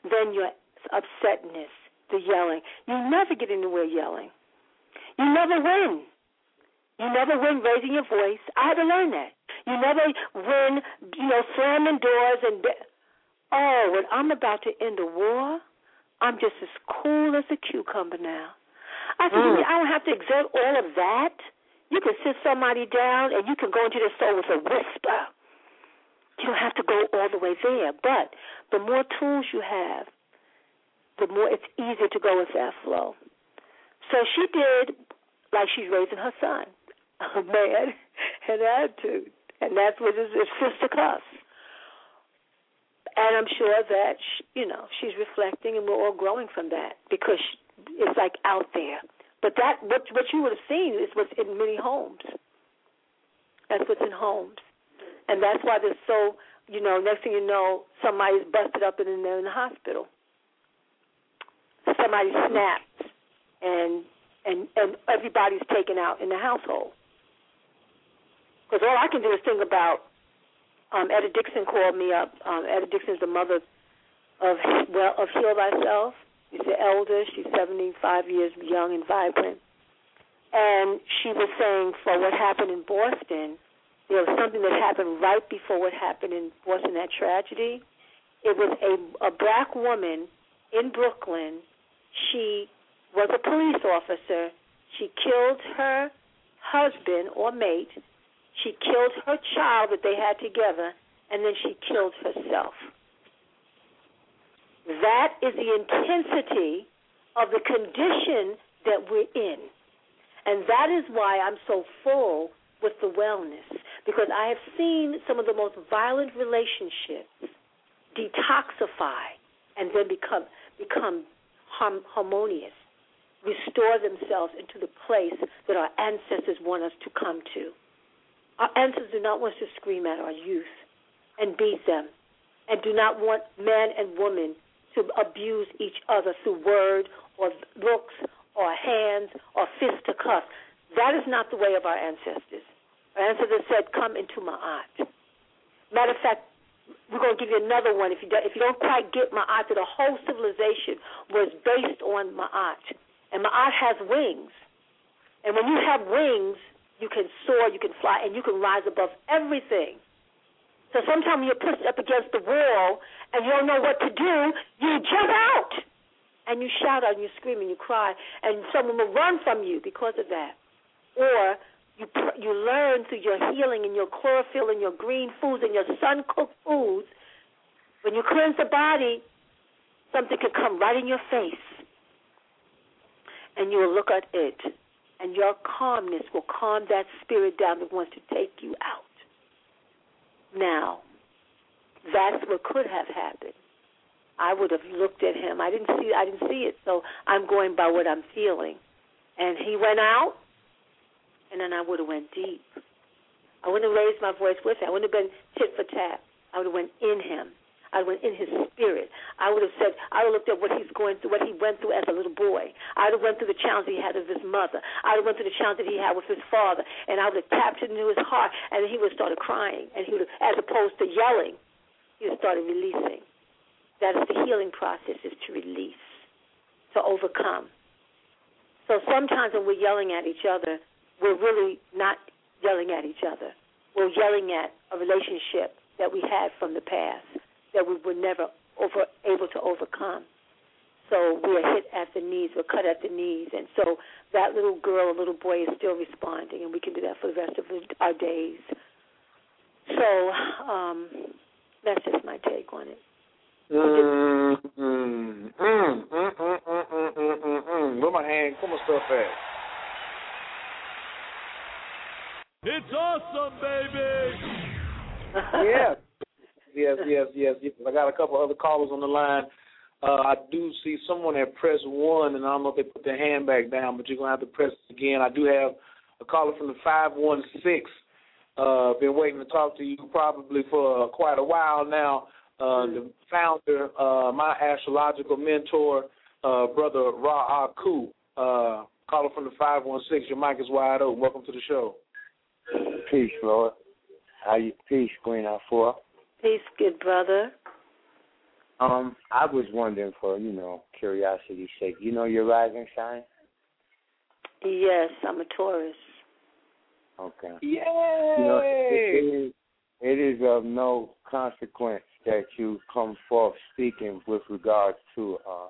then your upsetness, the yelling, you never get anywhere yelling. You never win. You never win raising your voice. I had to learn that. You never win, you know, slamming doors and. Be- oh, when I'm about to end a war, I'm just as cool as a cucumber now. I said, mm. I don't have to exert all of that. You can sit somebody down and you can go into their soul with a whisper. You don't have to go all the way there. But the more tools you have, the more it's easier to go with that flow. So she did like she's raising her son, a man and attitude, and that's what is it's fisticuffs. And I'm sure that she, you know she's reflecting, and we're all growing from that because it's like out there. But that what what you would have seen is what's in many homes. That's what's in homes, and that's why there's so you know. Next thing you know, somebody's busted up and they're in the hospital. Somebody snapped, and and and everybody's taken out in the household. Because all I can do is think about. Um, Etta Dixon called me up. Um, Etta is the mother of well of Heal Thyself She's the elder. She's 75 years young and vibrant. And she was saying for what happened in Boston, there was something that happened right before what happened in Boston, that tragedy. It was a, a black woman in Brooklyn. She was a police officer. She killed her husband or mate. She killed her child that they had together, and then she killed herself. That is the intensity of the condition that we're in. And that is why I'm so full with the wellness, because I have seen some of the most violent relationships detoxify and then become become harmonious, restore themselves into the place that our ancestors want us to come to. Our ancestors do not want us to scream at our youth and beat them, and do not want man and woman to abuse each other through word or looks or hands or fisticuffs. That is not the way of our ancestors. Our ancestors said, "Come into Ma'at." Matter of fact, we're going to give you another one. If you do, if you don't quite get my Ma'at, the whole civilization was based on Ma'at, and Ma'at has wings. And when you have wings, you can soar, you can fly, and you can rise above everything. So sometimes you're pushed up against the wall and you don't know what to do, you jump out and you shout out and you scream and you cry, and someone will run from you because of that. Or you you learn through your healing and your chlorophyll and your green foods and your sun cooked foods. When you cleanse the body, something can come right in your face, and you will look at it, and your calmness will calm that spirit down that wants to take you out. Now, that's what could have happened. I would have looked at him. I didn't see I didn't see it, so I'm going by what I'm feeling. And he went out and then I would have went deep. I wouldn't have raised my voice with him. I wouldn't have been tit for tat. I would have went in him. I went in his spirit. I would have said, I would have looked at what he's going through, what he went through as a little boy. I would have went through the challenge he had with his mother. I would have went through the challenge that he had with his father, and I would have tapped into his heart, and he would have started crying, and he would, have, as opposed to yelling, he would have started releasing. That is the healing process: is to release, to overcome. So sometimes when we're yelling at each other, we're really not yelling at each other. We're yelling at a relationship that we had from the past that we were never over able to overcome. So we are hit at the knees, we're cut at the knees, and so that little girl a little boy is still responding, and we can do that for the rest of our days. So um, that's just my take on it. Mm-hmm. Where my hand? Como está at? It's awesome, baby. yeah. yes, yes, yes, yes. I got a couple other callers on the line. Uh, I do see someone that pressed one, and I don't know if they put their hand back down, but you're gonna have to press it again. I do have a caller from the five one six. Uh, been waiting to talk to you probably for uh, quite a while now. Uh, the founder, uh, my astrological mentor, uh, brother Ra Aku, uh, caller from the five one six. Your mic is wide open. Welcome to the show. Peace, Lord. How you peace, Queen Afua. Peace, good brother. Um, I was wondering for, you know, curiosity's sake, you know your rising sign? Yes, I'm a Taurus. Okay. Yay! You know, it is, it is of no consequence that you come forth speaking with regards to uh,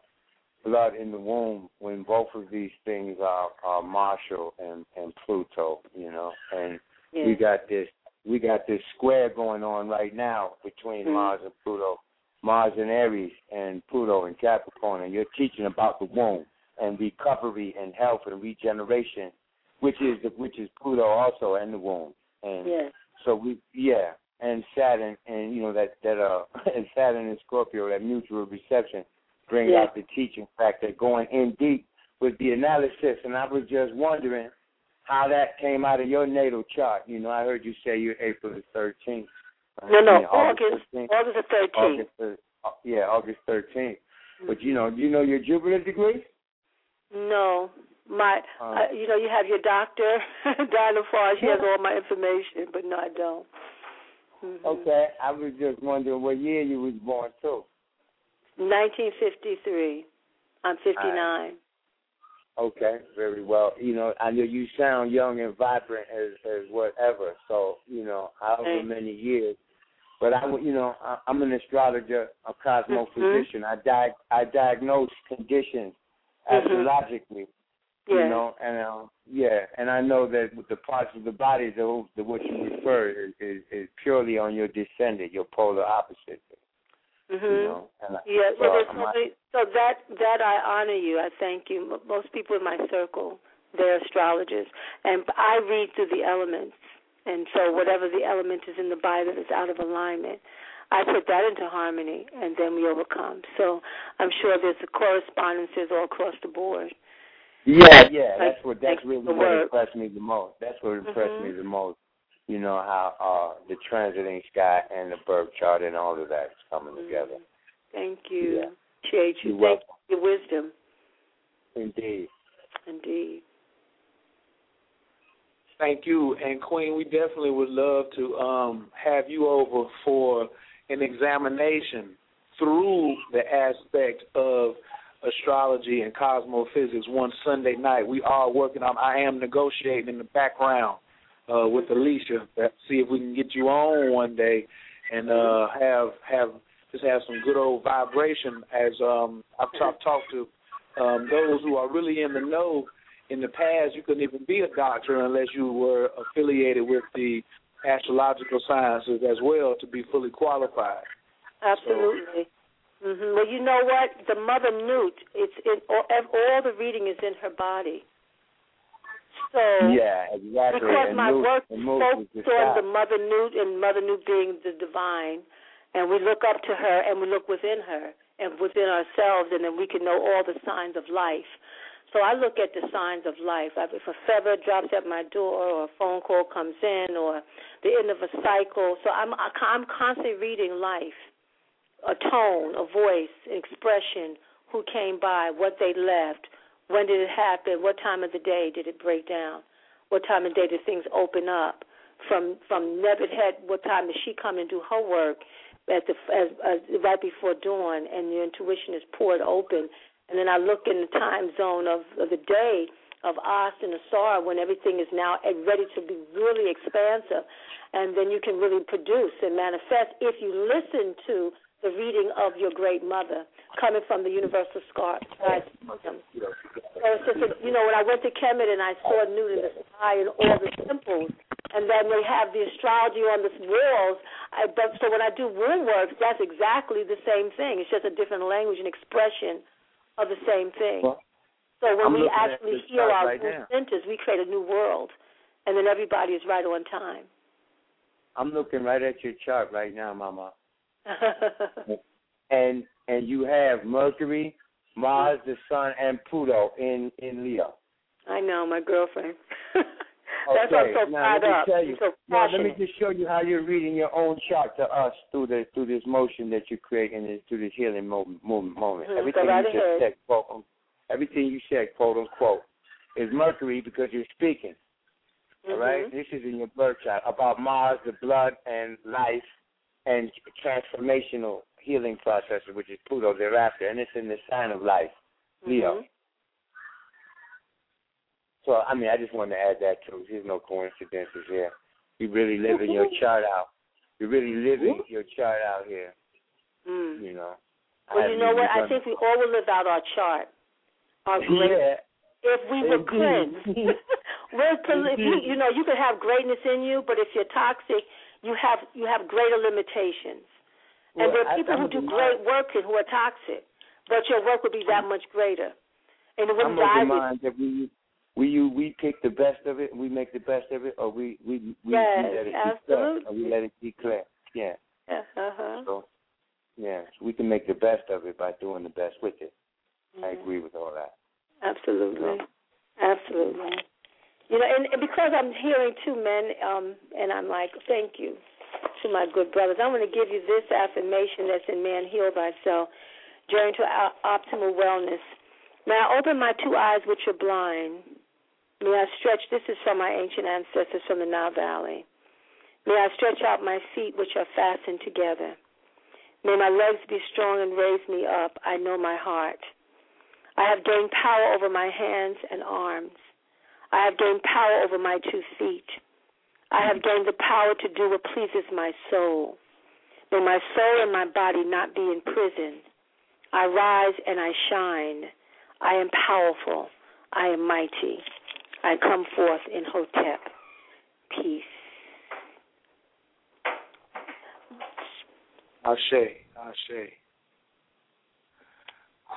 blood in the womb when both of these things are, are Marshall and, and Pluto, you know, and we got this we got this square going on right now between mm-hmm. Mars and Pluto. Mars and Aries and Pluto and Capricorn, and you're teaching about the womb and recovery and health and regeneration, which is which is Pluto also and the womb. And yes. so we yeah, and Saturn and you know that that uh and Saturn and Scorpio that mutual reception bring Yeah. out the teaching factor, going in deep with the analysis. And I was just wondering how that came out of your natal chart. You know, I heard you say you're April the thirteenth. No, no, I mean, August, 13th. August the thirteenth. August, thir- uh, yeah, August 13th. But you know, do you know your Jupiter degree? No, my, Uh, you know, you have your doctor, Dinah Farr. She has all my information, but no, I don't. Mhm. Okay, I was just wondering what year you was born too. 1953. I'm 59. Okay, very well. You know, I know you sound young and vibrant as as whatever. So you know, however Thanks. many years. But I, you know, I, I'm an astrologer, a cosmophysician. I di- I diagnose conditions Mhm. astrologically. Yeah. You know, and uh, yeah, and I know that with the parts of the body, the what you refer is, is is purely on your descendant, your polar opposite. Mhm. You know, and Yeah, so well, there's so, many, so that that I honor you. I thank you. Most people in my circle, they're astrologers, and I read through the elements, and so whatever the element is in the body that is out of alignment, I put that into harmony, and then we overcome. So I'm sure there's correspondences all across the board. Yeah, yeah, that's what that's really what impressed me the most. That's what impressed Mhm. me the most. You know how uh the transiting sky and the birth chart and all of that is coming together. Thank you. Yeah. Appreciate you. You're Thank welcome. you for your wisdom. Indeed. Indeed. Thank you. And Queen, we definitely would love to um, have you over for an examination through the aspect of astrology and cosmophysics one Sunday night. We are working on I am negotiating in the background uh, with Alisha see if we can get you on one day and uh, have have just have some good old vibration as um I've talked talked to um those who are really in the know in the past you couldn't even be a doctor unless you were affiliated with the astrological sciences as well to be fully qualified. Absolutely. hmm Well, you know what? The mother Nut, it's in all, all the reading is in her body. So Yeah, exactly. because and my Moose- work focused on the mother Nut and mother Nut being the divine, and we look up to her and we look within her and within ourselves, and then we can know all the signs of life. So I look at the signs of life. If a feather drops at my door, or a phone call comes in, or the end of a cycle, so I'm I'm constantly reading life, a tone, a voice, an expression, who came by, what they left, when did it happen, what time of the day did it break down, what time of day did things open up. From from Head, what time did she come and do her work at the as, as right before dawn, and your intuition is poured open. And then I look in the time zone of, of the day of Ast and Asar when everything is now ready to be really expansive, and then you can really produce and manifest if you listen to the reading of your great mother coming from the universal scar. So it's just, a, you know, when I went to Kemet and I saw Nut in the sky and all the temples, and then they have the astrology on the walls. I, but so when I do womb works, that's exactly the same thing. It's just a different language and expression of the same thing. Well, so when I'm we actually heal our right centers, we create a new world, and then everybody is right on time. I'm looking right at your chart right now, Mama. And and you have Mercury, Mars, the Sun, and Pluto in in Leo. I know, my girlfriend. That's why Okay, I'm so now let me up. tell you. so Now let me just show you how you're reading your own chart to us through the through this motion that you create and through this healing moment. moment. Mhm, Everything right you just said, quote, un- everything you said, quote unquote, is Mercury because you're speaking. All right, Mhm. this is in your birth chart about Mars, the blood and life, and transformational healing processes, which is Pluto thereafter, and it's in the sign of life, Leo. Mhm. So I mean, I just wanted to add that too. There's no coincidences here. You're really living your chart out. You're really living your chart out here. Mm. You know. Well, you know what? I think we all will live out our chart. Our great Yeah. if we were cleansed. We're you know you can have greatness in you, but if you're toxic, you have you have greater limitations. And Well, there are people I'm who do great mind- work and who are toxic, but your work would be that much greater. And it wouldn't I'm die with mind that we we you we pick the best of it and we make the best of it, or we we we, Yes, we let it absolutely. be or we let it declare. Yeah. Yeah. Uh huh. So yeah, so we can make the best of it by doing the best with it. I agree with all that. Absolutely. Absolutely. You know, and, and because I'm hearing two men, um, and I'm like, thank you to my good brothers. I'm going to give you this affirmation that's in Man Heal Thyself, Journey to Optimal Wellness. May I open my two eyes which are blind. May I stretch, this is from my ancient ancestors from the Nile Valley. May I stretch out my feet which are fastened together. May my legs be strong and raise me up. I know my heart. I have gained power over my hands and arms. I have gained power over my two feet. I have gained the power to do what pleases my soul. May my soul and my body not be in prison. I rise and I shine. I am powerful. I am mighty. I come forth in Hotep. Peace. Ashe, Ashe.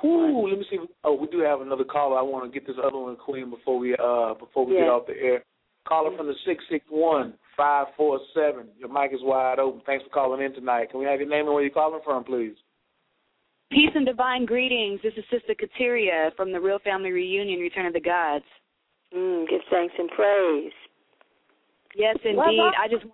Whoo, let me see. Oh, we do have another caller. I want to get this other one, Queen, before we uh before we get off the air. Caller from the six six one five four seven. Your mic is wide open. Thanks for calling in tonight. Can we have your name and where you're calling from, please? Peace and divine greetings. This is Sister Kateria from the Real Family Reunion, Return of the Gods. Mm, give thanks and praise. Yes, indeed. well- I just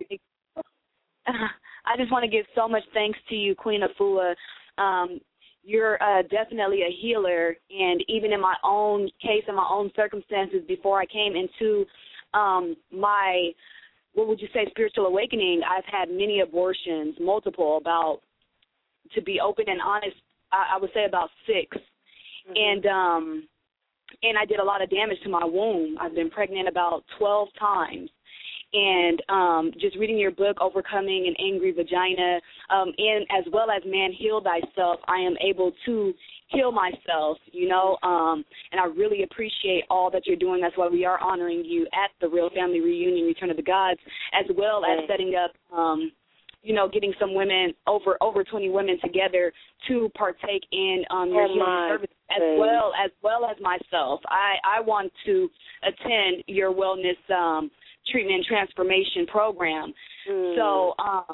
I just want to give so much thanks to you, Queen Afua. Um, you're uh, definitely a healer, and even in my own case, in my own circumstances, before I came into um, my what would you say spiritual awakening, I've had many abortions, multiple. About to be open and honest, I, I would say about 6 and um, and I did a lot of damage to my womb. I've been pregnant about twelve times and um, just reading your book, Overcoming an Angry Vagina, um, and as well as Man Heal Thyself, I am able to heal myself, you know, um, and I really appreciate all that you're doing. That's why we are honoring you at the Real Family Reunion, Return of the Gods, as well as setting up. Um, you know, getting some women over over twenty women together to partake in um your Oh, healing service as well as well as myself. I I want to attend your wellness um treatment and transformation program. Mm. So um,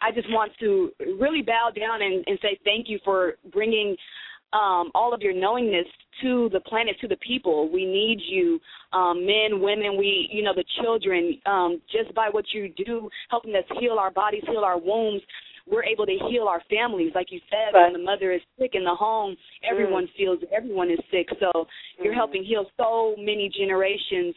I just want to really bow down and, and say thank you for bringing um, all of your knowingness to the planet, to the people. We need you, um, men, women, we, you know, the children. Um, just by what you do, helping us heal our bodies, heal our wombs. We're able to heal our families, like you said. Right. When the mother is sick in the home, everyone feels everyone is sick. So you're Mm. helping heal so many generations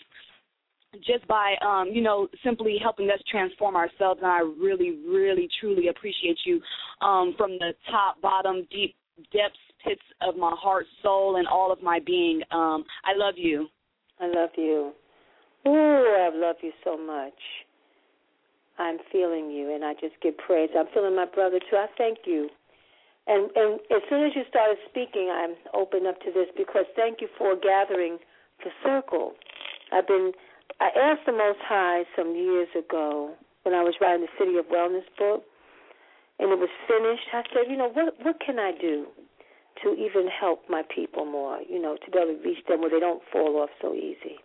just by um, you know simply helping us transform ourselves and I really really truly appreciate you um, from the top bottom deep depths pits of my heart soul and all of my being um, I love you I love you. Ooh, I love you so much. I'm feeling you, and I just give praise. I'm feeling my brother too. I thank you. And and as soon as you started speaking, I'm open up to this because thank you for gathering the circle. I've been. I asked the Most High some years ago when I was writing the City of Wellness book, and it was finished. I said, you know, what what can I do to even help my people more? You know, to be able to reach them where they don't fall off so easy.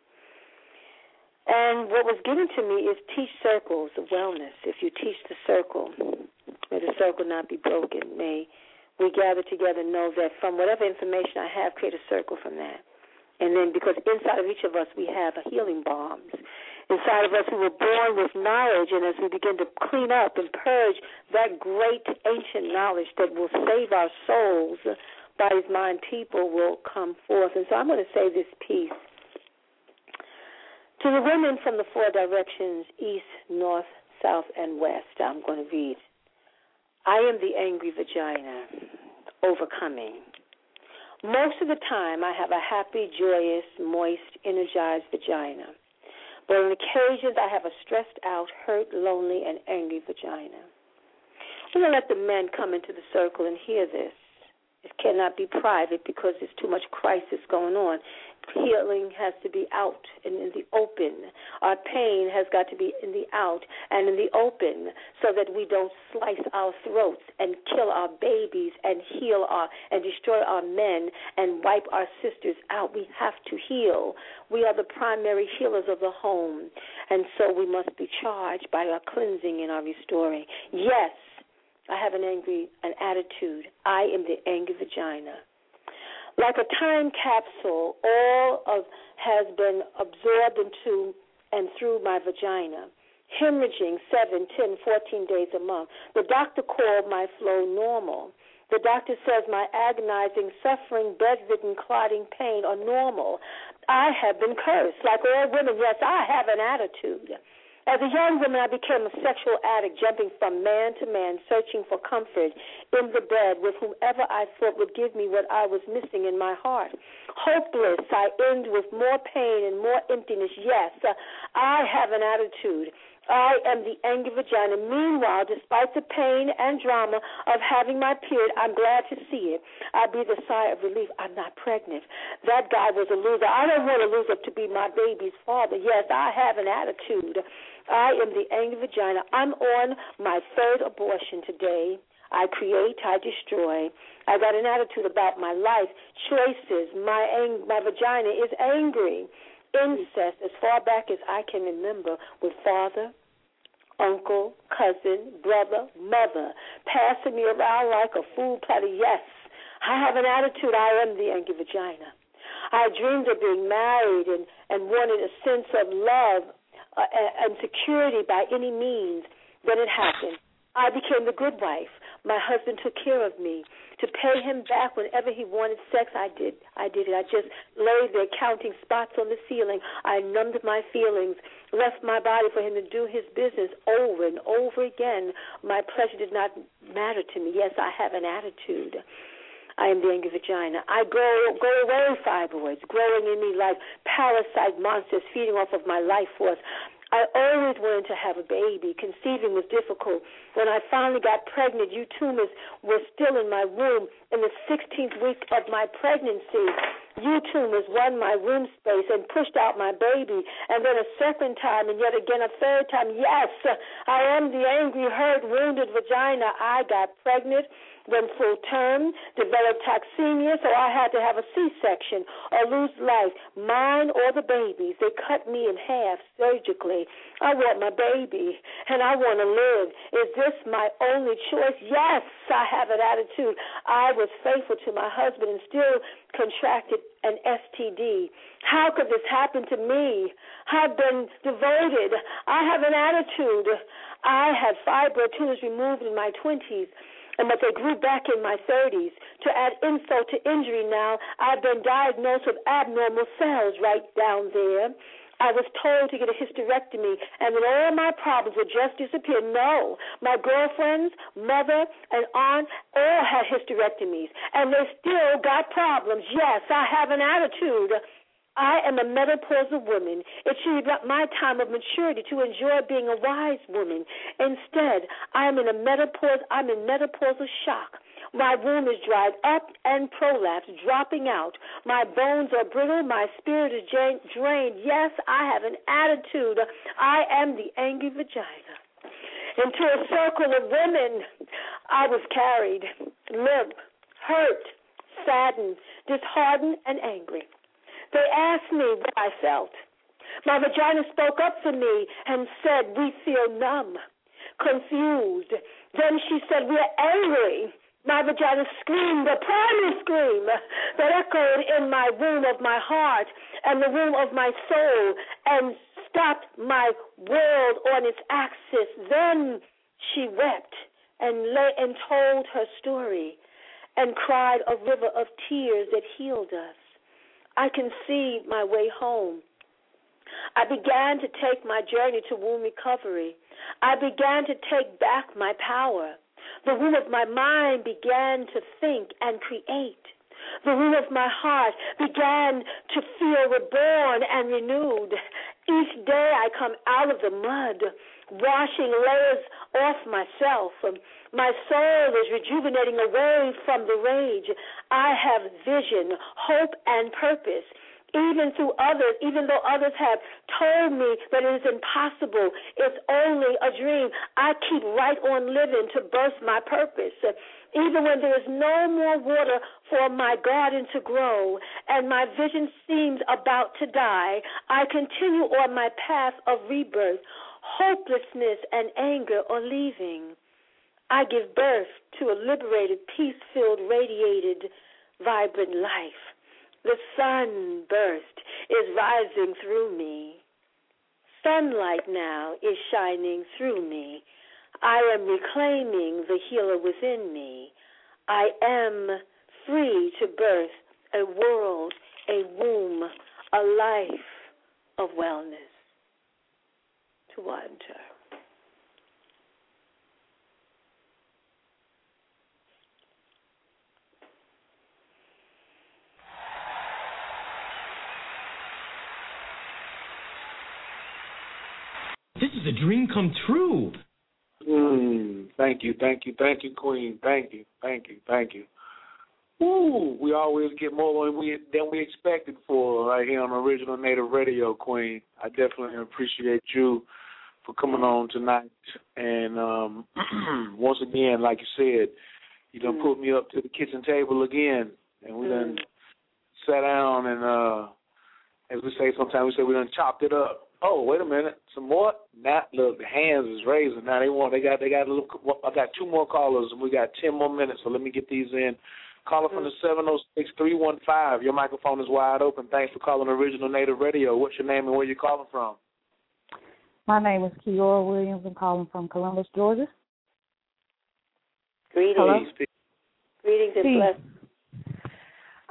And what was given to me is teach circles of wellness. If you teach the circle, may the circle not be broken. May we gather together and know that from whatever information I have, create a circle from that. And then because inside of each of us we have a healing bombs. Inside of us we were born with knowledge and as we begin to clean up and purge that great ancient knowledge that will save our souls, bodies, mind, people will come forth. And so I'm going to say this piece. To the women from the four directions, east, north, south, and west, I'm going to read. I am the angry vagina, overcoming. Most of the time, I have a happy, joyous, moist, energized vagina. But on occasions, I have a stressed out, hurt, lonely, and angry vagina. I'm going to let the men come into the circle and hear this. It cannot be private because there's too much crisis going on. Healing has to be out and in the open. Our pain has got to be in the out and in the open so that we don't slice our throats and kill our babies and heal our and destroy our men and wipe our sisters out. We have to heal. We are the primary healers of the home. And so we must be charged by our cleansing and our restoring. Yes, I have an angry an attitude. I am the angry vagina. Like a time capsule, all of has been absorbed into and through my vagina. Hemorrhaging seven, ten, fourteen days a month. The doctor called my flow normal. The doctor says my agonizing, suffering, bedridden, clotting pain are normal. I have been cursed. Like all women, yes, I have an attitude. As a young woman, I became a sexual addict, jumping from man to man, searching for comfort in the bed with whomever I thought would give me what I was missing in my heart. Hopeless, I end with more pain and more emptiness. Yes, uh, I have an attitude. I am the angry vagina. Meanwhile, despite the pain and drama of having my period, I'm glad to see it. I breathe a sigh of relief. I'm not pregnant. That guy was a loser. I don't want to lose up to be my baby's father. Yes, I have an attitude. I am the angry vagina. I'm on my third abortion today. I create, I destroy. I got an attitude about my life, choices. My ang- my vagina is angry. Incest, as far back as I can remember, with father, uncle, cousin, brother, mother, passing me around like a food platter. Yes, I have an attitude. I am the angry vagina. I dreamed of being married and, and wanted a sense of love uh, and security by any means, then it happened. I became the good wife. My husband took care of me. To pay him back whenever he wanted sex, I did. I did it. I just lay there counting spots on the ceiling. I numbed my feelings, left my body for him to do his business over and over again. My pleasure did not matter to me. Yes, I have an attitude. I am the angry vagina. I go go away fibroids, growing in me like parasite monsters feeding off of my life force. I always wanted to have a baby. Conceiving was difficult. When I finally got pregnant, you tumors were still in my womb. In the 16th week of my pregnancy, you tumors won my womb space and pushed out my baby. And then a second time, and yet again a third time. Yes, I am the angry, hurt, wounded vagina. I got pregnant when full term, developed toxemia, so I had to have a C section or lose life, mine or the baby's. They cut me in half surgically. I want my baby and I want to live. Is this my only choice? Yes, I have an attitude. I was faithful to my husband and still contracted an STD. How could this happen to me? I've been devoted. I have an attitude. I had fibroid tumors removed in my 20s and but they grew back in my 30s. To add insult to injury now, I've been diagnosed with abnormal cells right down there. I was told to get a hysterectomy and that all my problems would just disappear. No, my girlfriends, mother, and aunt all had hysterectomies, and they still got problems. Yes, I have an attitude. I am a menopausal woman. It should be my time of maturity to enjoy being a wise woman. Instead, I am in a menopause. I'm in menopausal shock. My womb is dried up and prolapsed, dropping out. My bones are brittle. My spirit is drained. Yes, I have an attitude. I am the angry vagina. Into a circle of women, I was carried, limp, hurt, saddened, disheartened, and angry. They asked me what I felt. My vagina spoke up for me and said, We feel numb, confused. Then she said, We're angry. My vagina screamed a primal scream that echoed in my womb of my heart and the womb of my soul and stopped my world on its axis. Then she wept and lay and told her story and cried a river of tears that healed us. I can see my way home. I began to take my journey to womb recovery. I began to take back my power. The womb of my mind began to think and create. The womb of my heart began to feel reborn and renewed. Each day I come out of the mud, washing layers off myself. Um, my soul is rejuvenating away from the rage. I have vision, hope, and purpose. even through others, even though others have told me that it is impossible, it's only a dream. I keep right on living to burst my purpose. Even when there is no more water for my garden to grow and my vision seems about to die, I continue on my path of rebirth. Hopelessness and anger are leaving. I give birth to a liberated, peace filled, radiated, vibrant life. The sunburst is rising through me. Sunlight now is shining through me. I am reclaiming the healer within me. I am free to birth a world, a womb, a life of wellness. To enter. This is a dream come true. Mm, thank you, thank you, thank you, Queen. Thank you, thank you, thank you. Ooh, we always get more than we than we expected for right here on Original Native Radio, Queen. I definitely appreciate you for coming on tonight. And um once again, like you said, you done put me up to the kitchen table again, and we done sat down and uh as we say sometimes we say we done chopped it up oh, wait a minute, some more. Now look, the hands is raising. Now they want they got they got a little. I got two more callers and we got ten more minutes. So let me get these in. Caller from the seven zero six three one five. Your microphone is wide open. Thanks for calling Original Native Radio. What's your name and where you calling from? My name is Kiora Williams. I'm calling from Columbus, Georgia. Greetings. Hello? Greetings and blessings.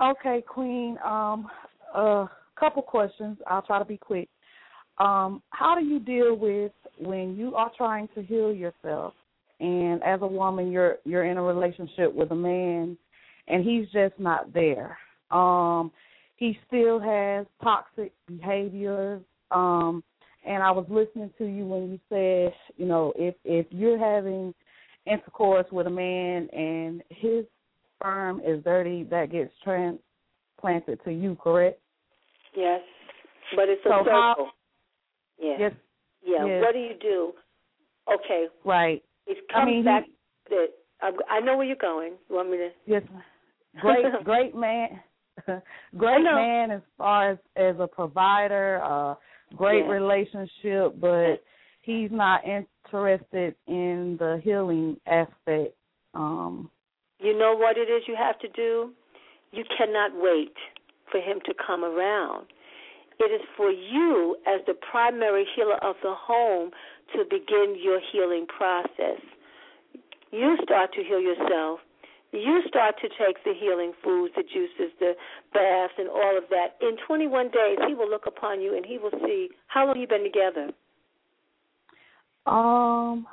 Okay, Queen. Um, a couple questions. I'll try to be quick. Um, how do you deal with when you are trying to heal yourself, and as a woman, you're you're in a relationship with a man, and he's just not there. Um, he still has toxic behaviors. Um, and I was listening to you when you said, you know, if if you're having intercourse with a man and his sperm is dirty, that gets transplanted to you, correct? Yes, but it's a So circle. how- yeah. Yes. Yeah. yes. What do you do? Okay. Right. It I comes mean, he- back that I, I know where you're going. You want me to? Yes. Great, great man. great man as far as as a provider, uh great Yeah. relationship, but he's not interested in the healing aspect. Um You know what it is you have to do? You cannot wait for him to come around. It is for you, as the primary healer of the home, to begin your healing process. You start to heal yourself. You start to take the healing foods, the juices, the baths, and all of that. In 21 days, he will look upon you and he will see how long you've been together. um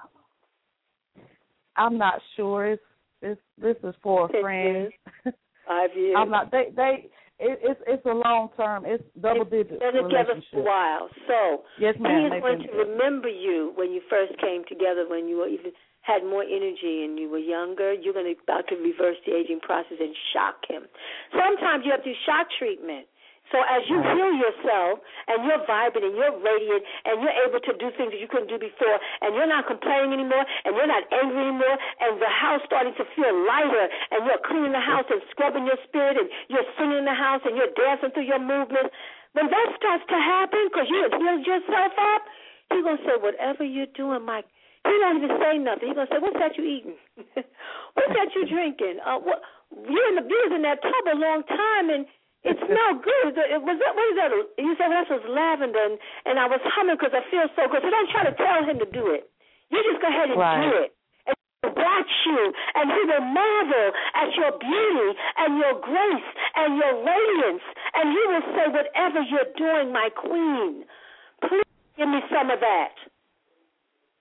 I'm not sure. It's it's this is for a friend. Five years. I'm not they they it, it's it's a long term. It's double digit been together for a while. So Yes, he is going to remember you when you first came together, when you were even had more energy and you were younger. You're going to about to reverse the aging process and shock him. Sometimes you have to do shock treatment. So as you heal yourself and you're vibrant and you're radiant and you're able to do things that you couldn't do before and you're not complaining anymore and you're not angry anymore and the house starting to feel lighter and you're cleaning the house and scrubbing your spirit and you're singing in the house and you're dancing through your movements, when that starts to happen because you have healed yourself up, he's going to say, whatever you're doing, Mike, he won't even say nothing. He's gonna say, "What's that you eating? What's that you drinking? Uh, what? You in the was in that tub a long time, and it smelled good. It was that what is that? You said well, that was lavender, and, and I was humming because I feel so good. So don't try to tell him to do it. You just go ahead and do it. And watch you, and he will marvel at your beauty and your grace and your radiance, and he will say, "Whatever you're doing, my queen, please give me some of that."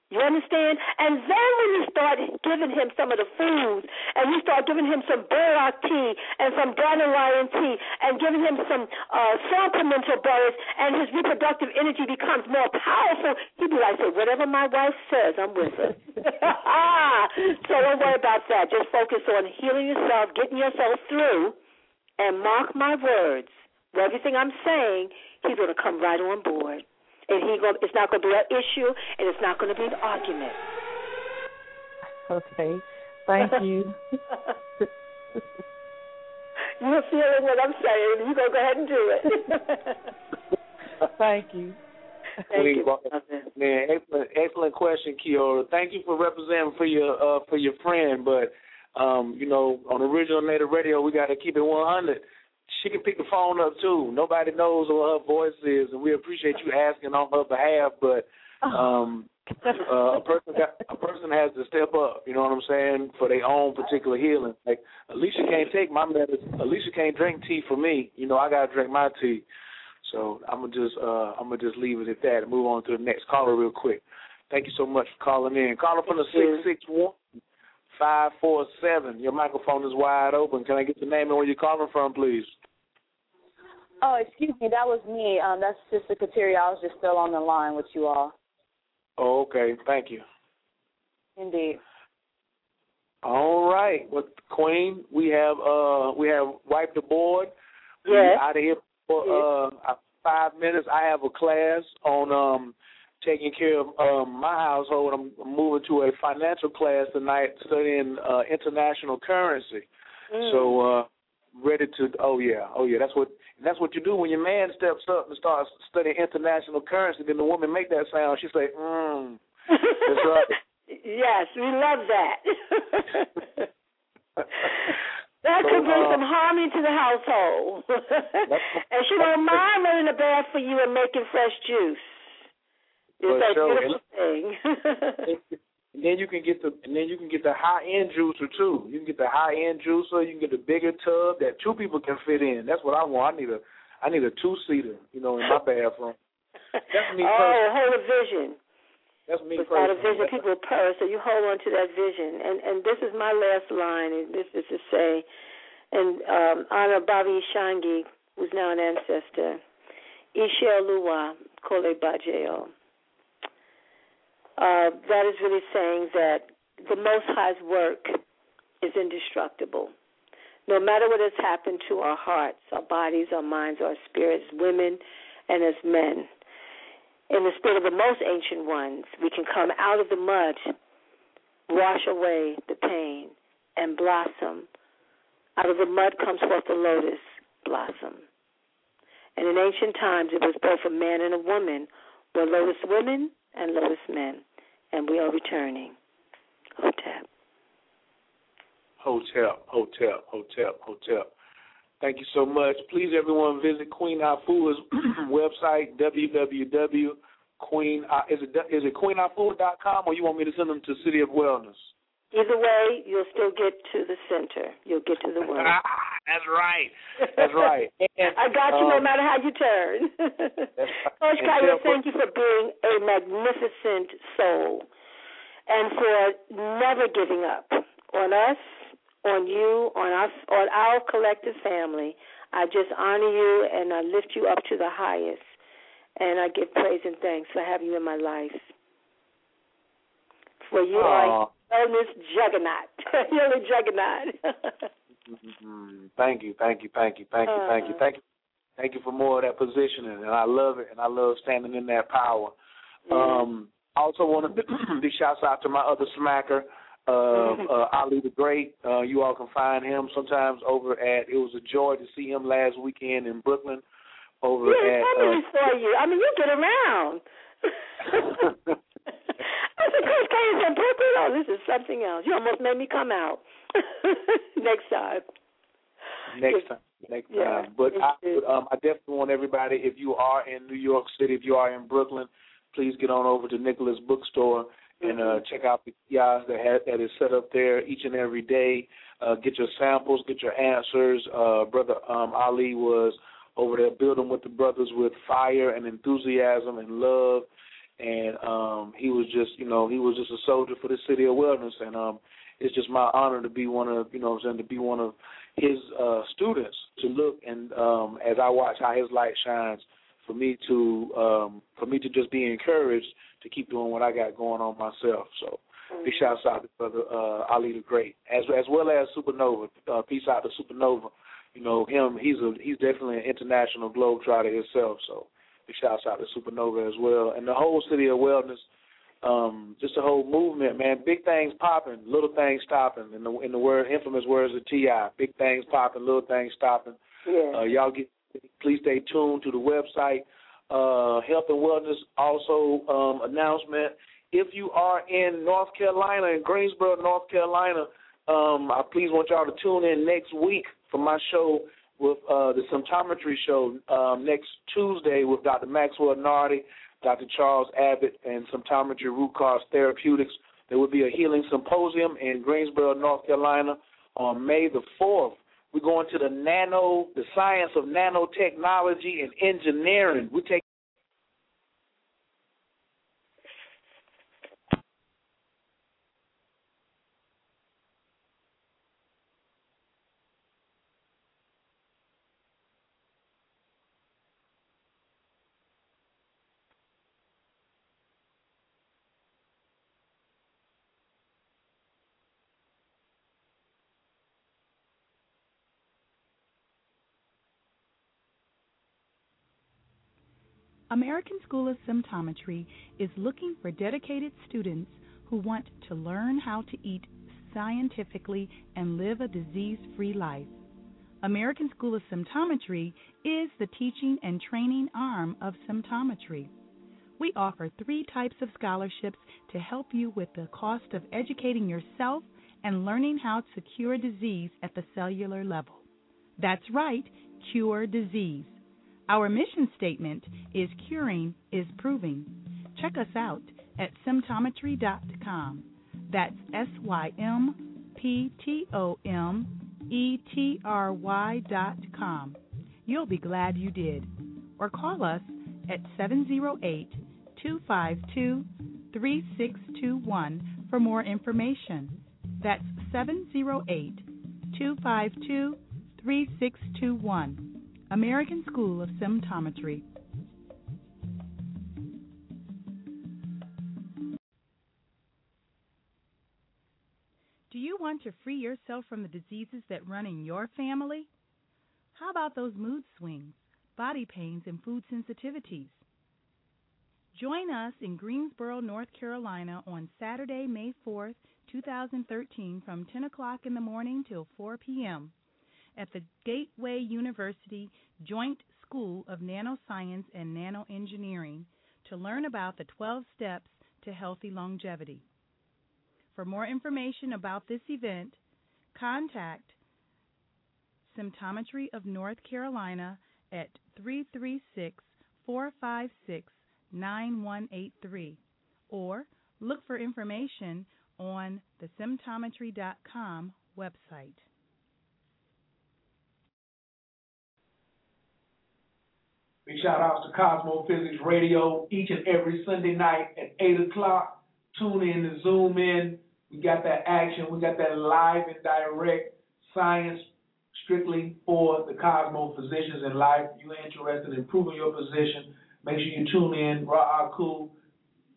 You understand? And then when you start giving him some of the foods, and you start giving him some burdock tea and some dandelion tea, and giving him some uh, supplemental berries, and his reproductive energy becomes more powerful, he'll be like, "Say whatever my wife says, I'm with her." so don't worry about that. Just focus on healing yourself, getting yourself through, and mark my words. Well, everything I'm saying, he's going to come right on board, and he going it's not going to be an issue, and it's not going to be an argument. Okay, thank you. You're feeling what I'm saying. You're going to go ahead and do it. thank you. Thank you. Man, excellent, excellent question, Kiora. Thank you for representing for your uh, for your friend. But um, you know, on original native radio, we got to keep it 100. She can pick the phone up too. Nobody knows what her voice is, and we appreciate you asking on her behalf. But um, uh, a person got, a person has to step up. You know what I'm saying for their own particular healing. Like Alisha can't take my medicine. Alisha can't drink tea for me. You know I gotta drink my tea. So I'm gonna just uh, I'm gonna just leave it at that and move on to the next caller real quick. Thank you so much for calling in. Caller from the six six one five four seven. Your microphone is wide open. Can I get your name and where you're calling from, please? Oh, excuse me, that was me. Um, that's Sister Kateria. I was just still on the line with you all. Oh, okay. Thank you. Indeed. All right, with Queen, we have uh we have wiped the board. Yes. We're out of here for uh five minutes. I have a class on um taking care of um my household. I'm moving to a financial class tonight, studying uh international currency. Mm. So uh ready to oh yeah, oh yeah, that's what that's what you do when your man steps up and starts studying international currency. Then the woman make that sound. She say, "Mm." That's right. yes, we love that. that So, could bring uh, some harmony to the household. and she don't mind running the bath for you and making fresh juice. It's that sure. beautiful thing. And then you can get the and then you can get the high end juicer too. You can get the high end juicer. You can get the bigger tub that two people can fit in. That's what I want. I need a I need a two seater. You know, in my bathroom. That's me oh, hold a vision. That's me Without a vision, people perish. So you hold on to that vision. And and this is my last line. And this is to say, and um, honor Bobby Shangi, who's now an ancestor. Ishe Luwa Kole Bajeo. Uh, that is really saying that the Most High's work is indestructible. No matter what has happened to our hearts, our bodies, our minds, our spirits, women and as men, in the spirit of the most ancient ones, we can come out of the mud, wash away the pain, and blossom. Out of the mud comes forth the lotus blossom. And in ancient times, it was both a man and a woman, were lotus women and lotus men. And we are returning. Hotep. Hotel, Hotep, Hotep, Hotep. Thank you so much. Please, everyone, visit Queen Afua's website, www. Queen is it is it queenafua.com or you want me to send them to City of Wellness? Either way, you'll still get to the center. You'll get to the word. That's right. That's right. And, I got you no um, matter how you turn. Coach And Khayr, thank you for being a magnificent soul and for never giving up on us, on you, on us, on our collective family. I just honor you and I lift you up to the highest. And I give praise and thanks for having you in my life. For you are Aw. wellness juggernaut. You're a juggernaut. Mhm. Thank you, thank you, thank you, thank you, thank you, thank you, thank you for more of that positioning, and I love it, and I love standing in that power. Um, I also want to big shouts out to my other smacker, uh, uh, Ali the Great. Uh, you all can find him sometimes over at. It was a joy to see him last weekend in Brooklyn. Over Yeah, at. family for you. I mean, you get around. I said, Coach K is in Brooklyn. Oh, this is something else. You almost made me come out. Next time. next time. Next Yeah, time. But I, um, I definitely want everybody, if you are in New York City, if you are in Brooklyn, please get on over to Nicholas Bookstore and uh, check out the kiosk that has, that is set up there each and every day. Uh, get your samples, get your answers. Uh, Brother um, Ali was over there building with the brothers with fire and enthusiasm and love, and um, he was just, you know, he was just a soldier for the city of Wellness, and um, it's just my honor to be one of, you know, what I'm saying to be one of his uh, students to look and um, as I watch how his light shines, for me to um, for me to just be encouraged to keep doing what I got going on myself. So big shouts out to brother uh, Ali the Great, as as well as Supernova. Uh, peace out to Supernova. you know him. He's a he's definitely an international globetrotter himself. So big shouts out to Supernova as well, and the whole city of wellness. Um, just a whole movement, man. Big things popping, little things stopping. In the in the word infamous words of T.I., big things popping, little things stopping. Yeah. Uh, y'all get please stay tuned to the website. Uh, health and wellness also um, announcement. If you are in North Carolina, in Greensboro, North Carolina, um, I please want y'all to tune in next week for my show with uh, the symptometry show um, next Tuesday with Dr. Maxwell Nardi, Dr. Charles Abbott, and symptometry root cause therapeutics. There will be a healing symposium in Greensboro, North Carolina on May the 4th. We're going to the nano, the science of nanotechnology and engineering. We take American School of Symptometry is looking for dedicated students who want to learn how to eat scientifically and live a disease free life. American School of Symptometry is the teaching and training arm of symptometry. We offer three types of scholarships to help you with the cost of educating yourself and learning how to cure disease at the cellular level. That's right, cure disease. Our mission statement is Curing is Proving. Check us out at symptometry.com. That's S Y M P T O M E T R Y dot com. You'll be glad you did. Or call us at 708 252 3621 for more information. That's 708 252 3621. American School of Symptometry. Do you want to free yourself from the diseases that run in your family? How about those mood swings, body pains, and food sensitivities? Join us in Greensboro, North Carolina on Saturday, May 4th, 2013 from 10 o'clock in the morning till 4 p.m. at the Gateway University Joint School of Nanoscience and Nanoengineering to learn about the 12 steps to healthy longevity. For more information about this event, contact Symptometry of North Carolina at 336 456 9183 or look for information on the symptometry.com website. Big shout outs to Cosmo Physics Radio each and every Sunday night at 8 o'clock. Tune in to zoom in. We got that action. We got that live and direct science strictly for the Cosmo physicians in life. If you're interested in improving your position, make sure you tune in. Ra Aku,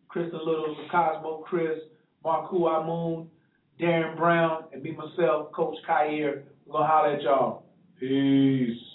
Kristen Little, Cosmo Chris, Marku Amun, Darren Brown, and me myself, Coach Khayr. We're going to holler at y'all. Peace.